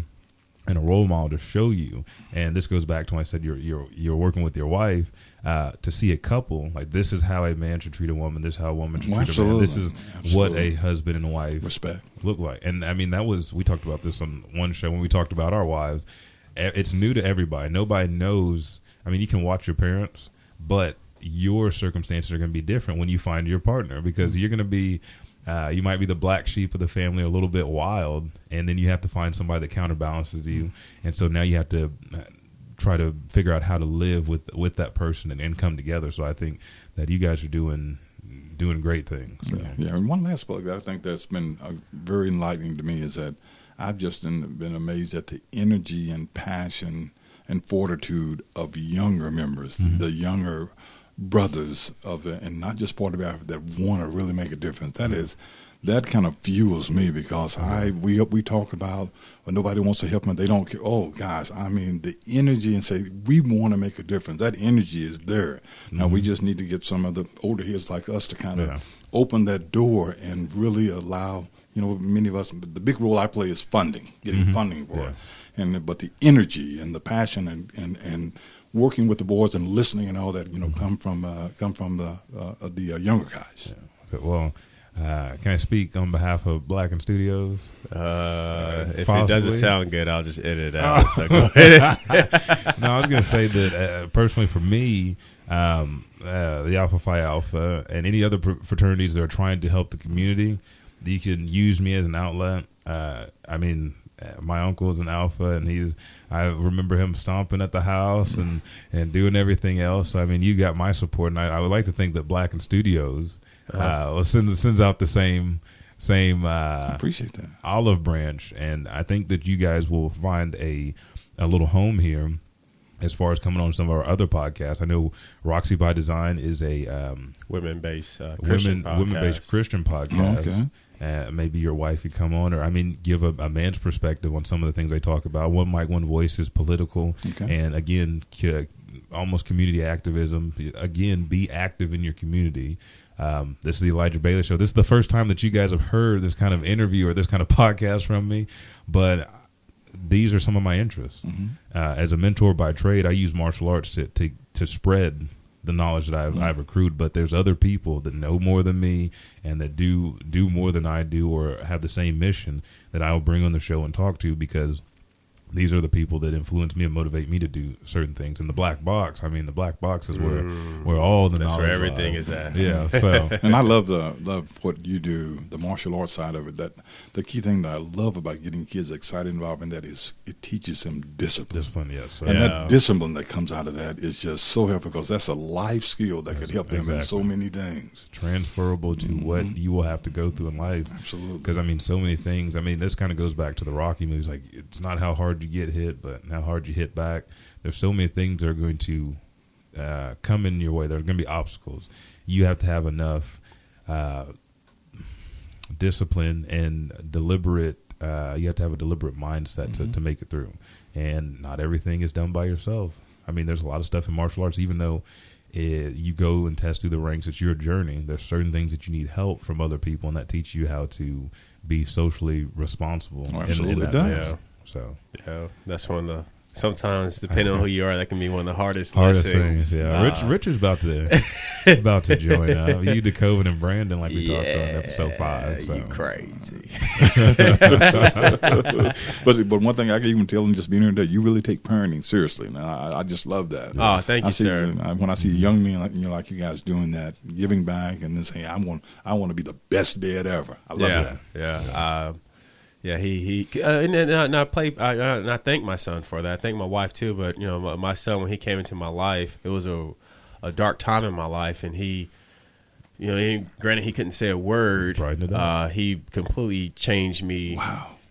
and a role model to show you, and this goes back to when I said you're you're you're working with your wife uh, to see a couple like this is how a man should treat a woman. This is how a woman should Well, treat a man. This is absolutely. what a husband and wife Respect. look like. And I mean, that was we talked about this on one show when we talked about our wives. It's new to everybody. Nobody knows. I mean, you can watch your parents, but your circumstances are going to be different when you find your partner because you're going to be. Uh, you might be the black sheep of the family, a little bit wild, and then you have to find somebody that counterbalances you. And so now you have to uh, try to figure out how to live with with that person and, and come together. So I think that you guys are doing doing great things. So. Yeah, yeah. And one last book that I think that's been uh, very enlightening to me is that I've just been, amazed at the energy and passion and fortitude of younger members, mm-hmm. the younger brothers of it, and not just part of Africa that want to really make a difference. That mm-hmm. is. That kind of fuels me because mm-hmm. I we we talk about when nobody wants to help them they don't care. Oh guys, I mean the energy and say we want to make a difference. That energy is there. Now we just need to get some of the older heads like us to kind of Yeah. open that door and really allow you know many of us the big role I play is funding getting funding for it. And but the energy and the passion and and and working with the boys and listening and all that you know come from uh, come from the uh, the uh, younger guys. Okay, Well, uh, can I speak on behalf of Blacken Studios? Uh, if it doesn't sound good, I'll just edit it out. so go ahead. no, I was going to say that uh, personally for me, um, uh, the Alpha Phi Alpha and any other fraternities that are trying to help the community, you can use me as an outlet. Uh, I mean, uh, my uncle is an Alpha, and he's. I remember him stomping at the house and and doing everything else. So, I mean, you got my support, and I, I would like to think that Blacken Studios uh, well, sends sends out the same same. Uh, appreciate that olive branch and i think that you guys will find a a little home here as far as coming on some of our other podcasts i know roxy by design is a um, women based uh, women Christian women based podcast. christian podcast okay. Uh, maybe your wife could come on or i mean give a, a man's perspective on some of the things they talk about one mic one voice is political Okay. and again c- almost community activism again be active in your community um, this is the Elijah Bailey Show. This is the first time that you guys have heard this kind of interview or this kind of podcast from me, but these are some of my interests. Uh, as a mentor by trade, I use martial arts to to, to spread the knowledge that I've, mm-hmm. I've accrued. But there's other people that know more than me and that do do more than I do or have the same mission that I will bring on the show and talk to because these are the people that influence me and motivate me to do certain things. In the black box, I mean, the black box is where mm. where all the That's where everything lies. is at. Yeah, so and I love the love what you do, the martial arts side of it. That the key thing that I love about getting kids excited and involved in that is it teaches them discipline. discipline, yes. So, And Yeah. that discipline that comes out of that is just so helpful because that's a life skill that could help them in so many things. transferable to mm-hmm. what you will have to go through in life. Absolutely. Because I mean, so many things. I mean, this kind of goes back to the Rocky movies. Like, it's not how hard you get hit, but how hard you hit back. There's so many things that are going to uh, come in your way. There's going to be obstacles. You have to have enough uh, discipline and deliberate. Uh, you have to have a deliberate mindset to, to make it through. And not everything is done by yourself. I mean, there's a lot of stuff in martial arts, even though it, you go and test through the ranks, it's your journey. There's certain things that you need help from other people, and that teach you how to be socially responsible. Oh, in- in absolutely that does. Yeah. So Yeah, that's one of the sometimes depending on who you are, that can be one of the hardest Hardest lessons. things, yeah. Uh, Rich, Richard's about to about to join up. You, DeCoven, and Brandon, like we talked on episode five. So. You crazy. but but one thing I can even tell him just being here today, you really take parenting seriously. Now I, I just love that. Oh, thank I you, see, sir. When I see young men like you, know, like you guys doing that, giving back, and then saying, "I want, I want to be the best dad ever." I love yeah, that. yeah, uh, yeah. He he, uh, and, and, and I play. I, I- and I thank my son for that. I thank my wife too. But you know, my, my son when he came into my life, it was a a dark time in my life, and he. You know, he, granted, he couldn't say a word. Uh, he completely changed me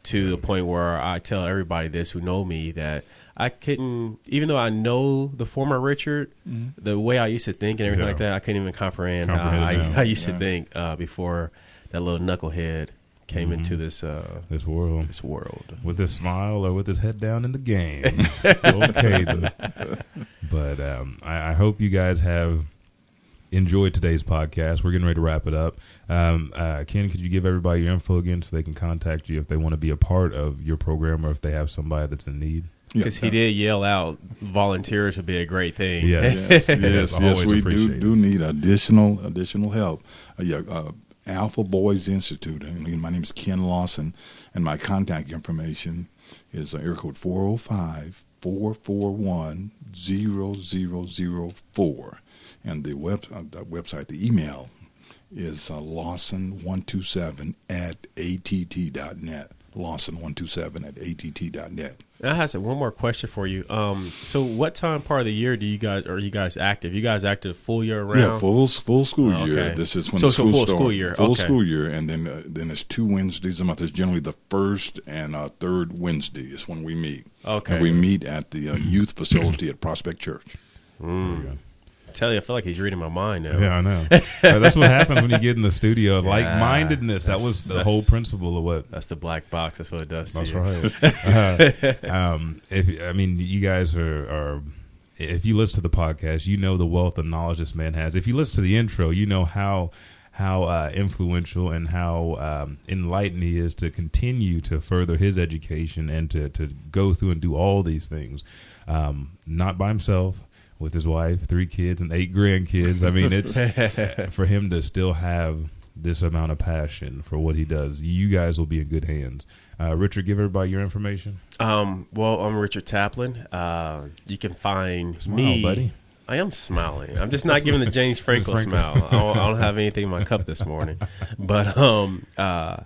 to the point where I tell everybody this who know me that I couldn't, even though I know the former Richard, the way I used to think and everything Yeah. like that, I couldn't even comprehend, Comprehend how I. I used Yeah. to think uh, before that little knucklehead came into this uh, This world. this world. with his smile or with his head down in the game. okay, then. but um, I, I hope you guys have enjoyed today's podcast. We're getting ready to wrap it up. Um, uh, Ken, could you give everybody your info again so they can contact you if they want to be a part of your program or if they have somebody that's in need? Yeah. Because he did yell out, volunteers would be a great thing. Yes. yes, Yes, yes. We do do need additional additional help. Uh, yeah, uh, Alpha Boys Institute. Mean, my name is Ken Lawson, and my contact information is air area code 405 441 0004. And the, web, uh, the website, the email is uh, Lawson127 at att.net. Lawson127 at att.net. I have one more question for you. Um, so, what time part of the year do you guys are you guys active? You guys active full year round? Yeah, full full school Oh, year. okay. This is when So the school full starts. school year, Full okay. school year, and then uh, then it's two Wednesdays a month. It's generally the first and uh, third Wednesday is when we meet. Okay. and we meet at the uh, youth facility at Prospect Church. I tell you, I feel like he's reading my mind now. Yeah, I know. Uh, that's what happens when you get in the studio. Like mindedness. That was the that's- whole principle of what That's the black box. That's what it does to That's you. right. Uh, um, if I mean, you guys are, are, if you listen to the podcast, you know the wealth of knowledge this man has. If you listen to the intro, you know how how uh, influential and how um, enlightened he is to continue to further his education and to to go through and do all these things, um, not by himself. With his wife, three kids, and eight grandkids. I mean, it's for him to still have this amount of passion for what he does. You guys will be in good hands. Uh, Richard, give everybody your information. Um, well, I'm Richard Taplin. Uh, you can find Smile, me. buddy. I am smiling. I'm just not giving the James Franco Franco. smile. I don't, I don't have anything in my cup this morning. But um, uh,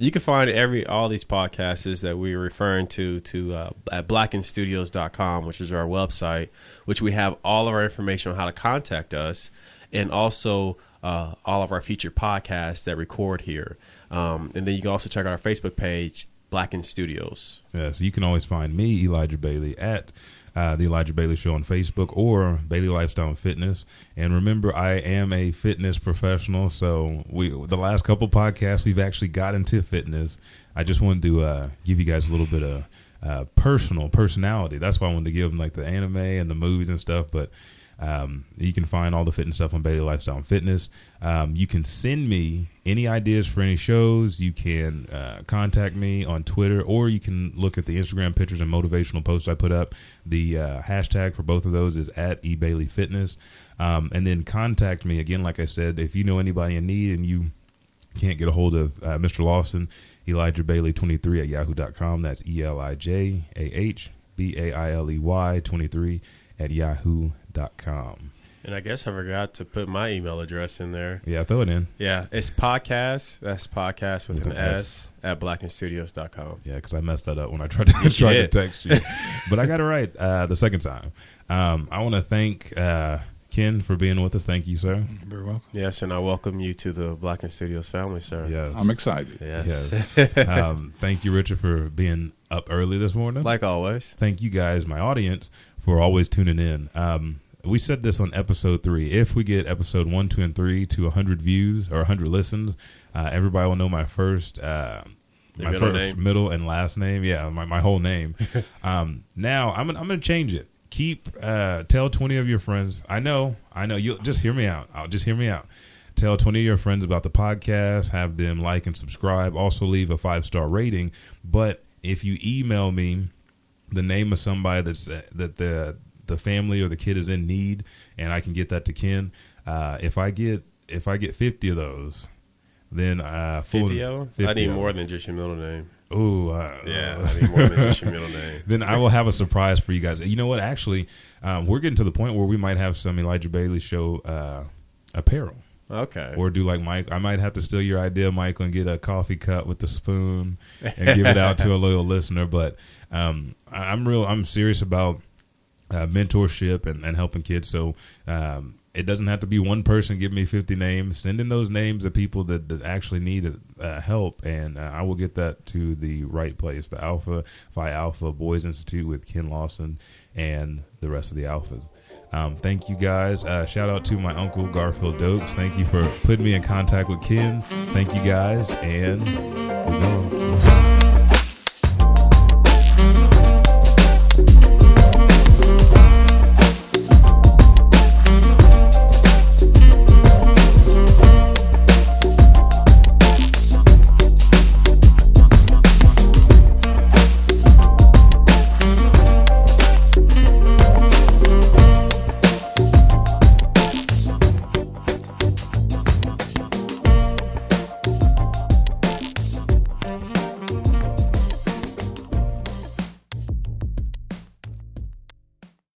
you can find every all these podcasts that we're referring to to uh, at blackenstudios.com, which is our website, which we have all of our information on how to contact us, and also uh, all of our featured podcasts that record here. Um, and then you can also check out our Facebook page, Blacken Studios. Yes, you can always find me, Elijah Bailey, at uh, the Elijah Bailey Show on Facebook or Bailey Lifestyle and Fitness. And remember, I am a fitness professional, so we the last couple podcasts we've actually got into fitness. I just wanted to uh, give you guys a little bit of uh, personal personality. That's why I wanted to give them like the anime and the movies and stuff, but. Um, you can find all the fitness stuff on Bailey Lifestyle and Fitness. Um, you can send me any ideas for any shows. You can uh, contact me on Twitter, or you can look at the Instagram pictures and motivational posts I put up. The uh, hashtag for both of those is at eBailey Fitness. Um, and then contact me again, like I said, if you know anybody in need and you can't get a hold of uh, Mr. Lawson, Elijah Bailey 23 at yahoo.com. That's E L I J A H B A I L E Y 23 at yahoo.com. And I guess I forgot to put my email address in there. Yeah, throw it in. Yeah, it's podcast. That's podcast with, With an an S, S. at blackenstudios.com. Yeah, because I messed that up when I tried to tried to text you, but I got it right uh, the second time. Um, I want to thank uh, Ken for being with us. Thank you, sir. Very welcome. Yes, and I welcome you to the Blacken Studios family, sir. Yes. I'm excited. Yes. Yes. um, thank you, Richard, for being up early this morning. like always. thank you guys, my audience, for always tuning in. Um, we said this on episode three. If we get episode one, two, and three to 100 views or 100 listens, uh, everybody will know my first, uh, my middle first, name? middle, and last name. Yeah, my, my whole name. um, now I'm gonna, I'm going to change it. Keep uh, tell 20 of your friends. I know, I know. You'll just hear me out. I'll just hear me out. Tell 20 of your friends about the podcast. Have them like and subscribe. Also leave a five star rating. But if you email me the name of somebody that's uh, that the the family or the kid is in need, and I can get that to Ken. Uh, if I get if I get fifty of those, then uh, full 50 I need more than just your middle name. Oh, uh, yeah, I need more than just your middle name. then I will have a surprise for you guys. You know what? Actually, um, we're getting to the point where we might have some Elijah Bailey show uh, apparel. Okay. Or do like Mike. I might have to steal your idea, Michael, and get a coffee cup with the spoon and give it out to a loyal listener. But um, I'm real. I'm serious about uh, mentorship and, and helping kids. So um, it doesn't have to be one person give me 50 names. Send in those names of people that, that actually need uh, help. And uh, i will get that to the right place. The alpha phi alpha boys institute with ken lawson and the rest of the alphas. Um, thank you guys. Uh, shout out to my uncle garfield dokes. Thank you for putting me in contact with ken. Thank you guys. And we're going